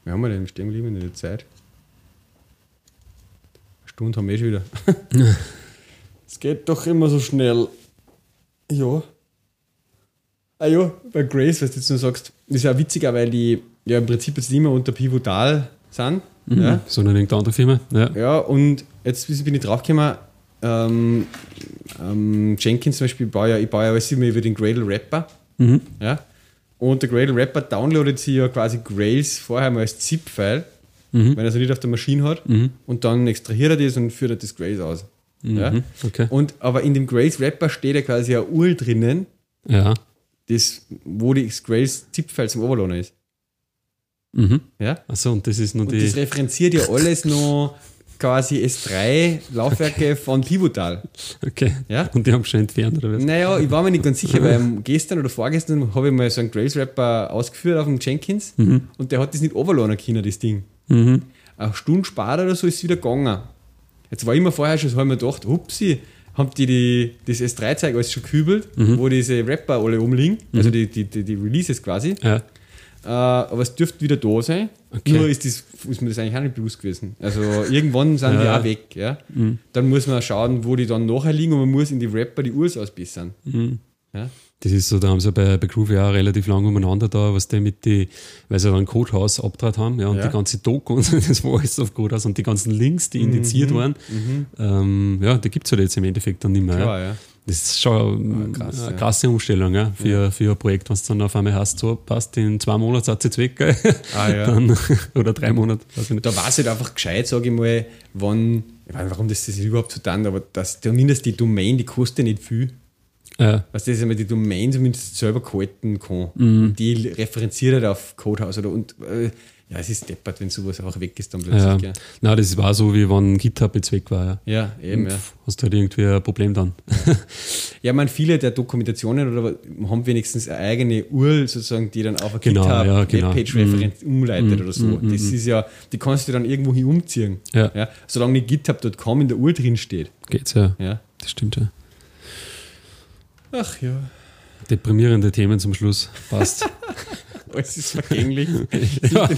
wir haben wir denn stehen geblieben in der Zeit. Eine Stunde haben wir eh schon wieder. Es geht doch immer so schnell. Ja. Ah ja, bei Grace, was du jetzt nur sagst, ist ja witziger, weil die ja im Prinzip jetzt immer unter Pivotal sind. Ja. sondern irgendeine andere Firma, ja. Ja, und jetzt bin ich draufgekommen, ähm, ähm, Jenkins zum Beispiel, ich baue ja, ich baue ja alles immer über den Gradle Wrapper. Mhm. Ja? Und der Gradle Wrapper downloadet sich ja quasi Grails vorher mal als ZIP-File, wenn er es nicht auf der Maschine hat. Und dann extrahiert er das und führt er das Grails aus. Ja? Mhm. Okay. Und, aber in dem Grails Wrapper steht ja quasi ein URL drinnen, Ja. das, wo das Grails ZIP-File zum Overladen ist. Mhm. Ja? Achso, und das ist nur Und die. das referenziert ja alles noch quasi S3-Laufwerke von Pivotal. Okay. Ja? Und die haben schon entfernt, oder was? Naja, ich war mir nicht ganz sicher, weil gestern oder vorgestern habe ich mal so einen Grails-Rapper ausgeführt auf dem Jenkins und der hat das nicht overladen können, das Ding. Mhm. Eine Stunde später oder so ist es wieder gegangen. Jetzt war ich mir vorher schon, so habe ich mir gedacht, upsi, haben die, die das S3-Zeug alles schon gekübelt, wo diese Rapper alle umliegen, also die, die, die, die Releases quasi. Ja. Äh, aber es dürfte wieder da sein. Okay. Nur ist, das, ist mir das eigentlich auch nicht bewusst gewesen. Also irgendwann sind die Ja. auch weg. Ja? Dann muss man schauen, wo die dann nachher liegen und man muss in die Rapper die Urs ausbessern. Ja? Das ist so, da haben sie bei, bei Groovy auch relativ lange umeinander da, was die mit die, weil sie da ein Codehaus abgetrat haben, ja, und Ja. die ganze Doku und das war alles auf Codehaus und die ganzen Links, die indiziert Mhm. waren, ähm, ja, die gibt es halt jetzt im Endeffekt dann nicht mehr. Klar, ja. ja. Das ist schon Ah, krass, eine ja. krasse Umstellung ja, für, für ein Projekt, wenn es dann auf einmal hast, so passt, in zwei Monaten ihr jetzt weg, gell? Ah, ja. dann, oder drei Monate. Da war es halt einfach gescheit, sage ich mal, wann, ich weiß nicht, warum das, das überhaupt so dann, aber das, zumindest die Domain, die kostet nicht viel. Ja. Was das einmal die Domain zumindest selber gehalten kann. Mhm. Die referenziert halt auf Codehouse oder und äh, ja, es ist deppert, wenn sowas auch weg ist dann plötzlich. Ja. Ja, Na, das war so, wie wenn GitHub jetzt weg war. Ja. ja eben, ja. Hast du halt irgendwie ein Problem dann. Ja, man, viele der Dokumentationen oder haben wenigstens eine eigene URL sozusagen, die dann auf eine Genau, GitHub ja, genau. Webpage-Referenz umleitet oder so. das ist ja, die kannst du dann irgendwo hin umziehen. Ja. Ja, solange nicht github.com in der URL drin steht. Geht's ja. Ja. Das stimmt ja. Ach ja, Deprimierende Themen zum Schluss. Passt. alles ist vergänglich. ja.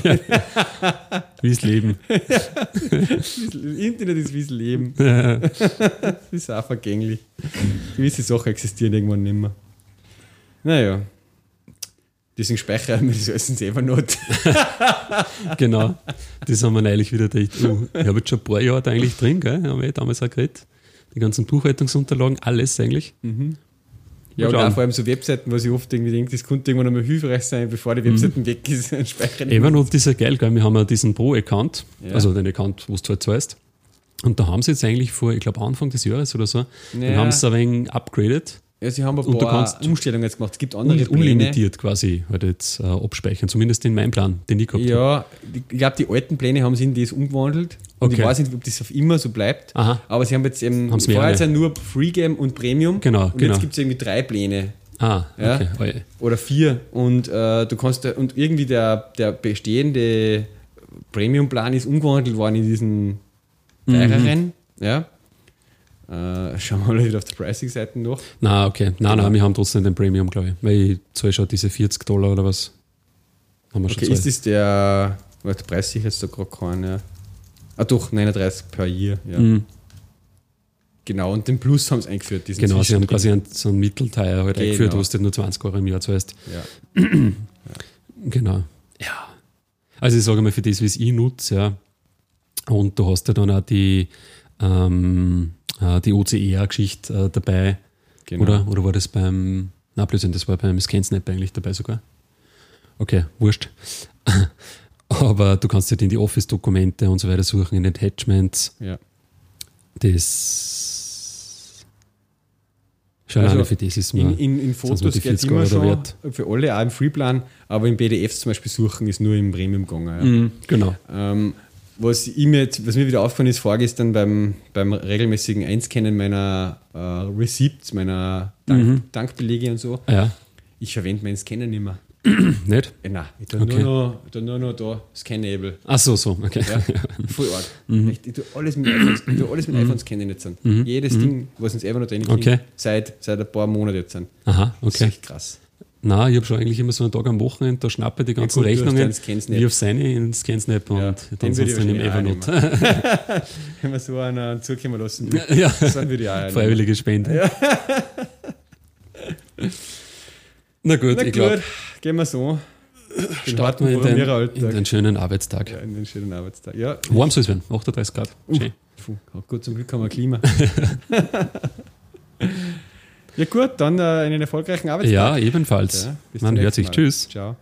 Wie das Leben. Internet ist wie das Leben. Ja. Das ist auch vergänglich. Gewisse Sachen existieren irgendwann nicht mehr. Naja. Deswegen speichern wir das alles in Evernote. Genau. Das haben wir neulich wieder gedacht. Oh, ich habe jetzt schon ein paar Jahre da eigentlich drin, gell? Haben wir eh damals auch geredet. Die ganzen Buchhaltungsunterlagen, alles eigentlich. Ja, und auch vor allem so Webseiten, was ich oft irgendwie denke, das könnte irgendwann einmal hilfreich sein, bevor die Webseiten weg ist. Evernote ist ja geil, gell? Wir haben ja diesen Pro-Account, Ja. also den Account, wo du halt zahlst. Und da haben sie jetzt eigentlich vor, ich glaube Anfang des Jahres oder so, Ja. dann haben sie es ein wenig upgraded Ja, sie haben ein Und du paar Umstellungen jetzt gemacht. Es gibt andere Pläne. unlimitiert quasi halt jetzt äh, abspeichern, zumindest in meinem Plan, den ich gehabt habe. Ja, ich glaube, die alten Pläne haben sie in das umgewandelt. Und ich Okay. weiß nicht, ob das auf immer so bleibt. Aha. Aber sie haben jetzt eben, Haben's vorher jetzt ja nur Freegame und Premium. Genau, und genau. jetzt gibt es irgendwie drei Pläne. Ah, Ja. okay. Oder vier. Und äh, du kannst da, und irgendwie der, der bestehende Premium-Plan ist umgewandelt worden in diesen teureren. Ja. Äh, schauen wir mal wieder auf der Pricing-Seite nach. Na, okay. Nein, Genau. nein, wir haben trotzdem den Premium, glaube ich. Weil ich zahle schon diese 40 Dollar oder was. Haben wir schon Okay, ist das der, warte, der Preis sicher jetzt da gerade keinen, ja. Ah doch, 39 per Year, ja. Mhm. Genau, und den Plus haben sie eingeführt, diesen Genau, sie haben quasi einen, so einen Mittelteil halt Genau. eingeführt, wo du nur 20 Euro im Jahr zahlst. Ja. Genau. Ja. Also ich sage mal, für das, wie es ich nutze, ja. Und du hast ja dann auch die, ähm, äh, die OCR-Geschichte äh, dabei. Genau. Oder, oder war das beim, na Blödsinn, das war beim ScanSnap eigentlich dabei sogar. Okay, wurscht. Aber du kannst halt in die Office-Dokumente und so weiter suchen, in Attachments. Ja. Das. Schon Also für das ist mir. In, in, in Fotos geht 40 immer schon, wert. für alle auch im Freeplan, aber im PDFs zum Beispiel suchen ist nur im Premium gegangen. Ja. Mhm, genau. Ähm, was, jetzt, was mir wieder aufgefallen ist, vorgestern beim, beim regelmäßigen Einscannen meiner äh, Receipts, meiner Dank, Mhm. Dankbelege und so, Ja, ich verwende meinen Scanner nicht mehr. nicht? Äh, nein, ich tue Okay. nur, noch, ich nur noch da Scannable. Ach so, so, okay. Ja, voll arg. Mhm. Echt, ich tue alles mit iPhones, ich tue alles mit iPhones scannen jetzt an. Jedes Ding, was uns einfach noch drin Mhm. Okay. seit, seit ein paar Monaten jetzt. Aha, Das ist okay. echt krass. Na, ich habe schon eigentlich immer so einen Tag am Wochenende, da schnappe ich die ganzen gut, du hast Rechnungen, wie auf seine in Scansnap und Ja, dann ich dann im Evernote. Wenn man so einen zukommen lassen will, ja, dann würde ich auch freiwillige Spende. Na gut, Na ich gut, glaube, gehen wir so. Den starten wir in den, in den schönen Arbeitstag. Ja, in den schönen Arbeitstag. Ja, Warm soll es werden, 38 Grad. Schön. puh, gut, zum Glück haben wir Klima. ja gut, dann äh, einen erfolgreichen Arbeitstag. Ja, ebenfalls. Ja, Man hört sich. Mal. Tschüss. Ciao.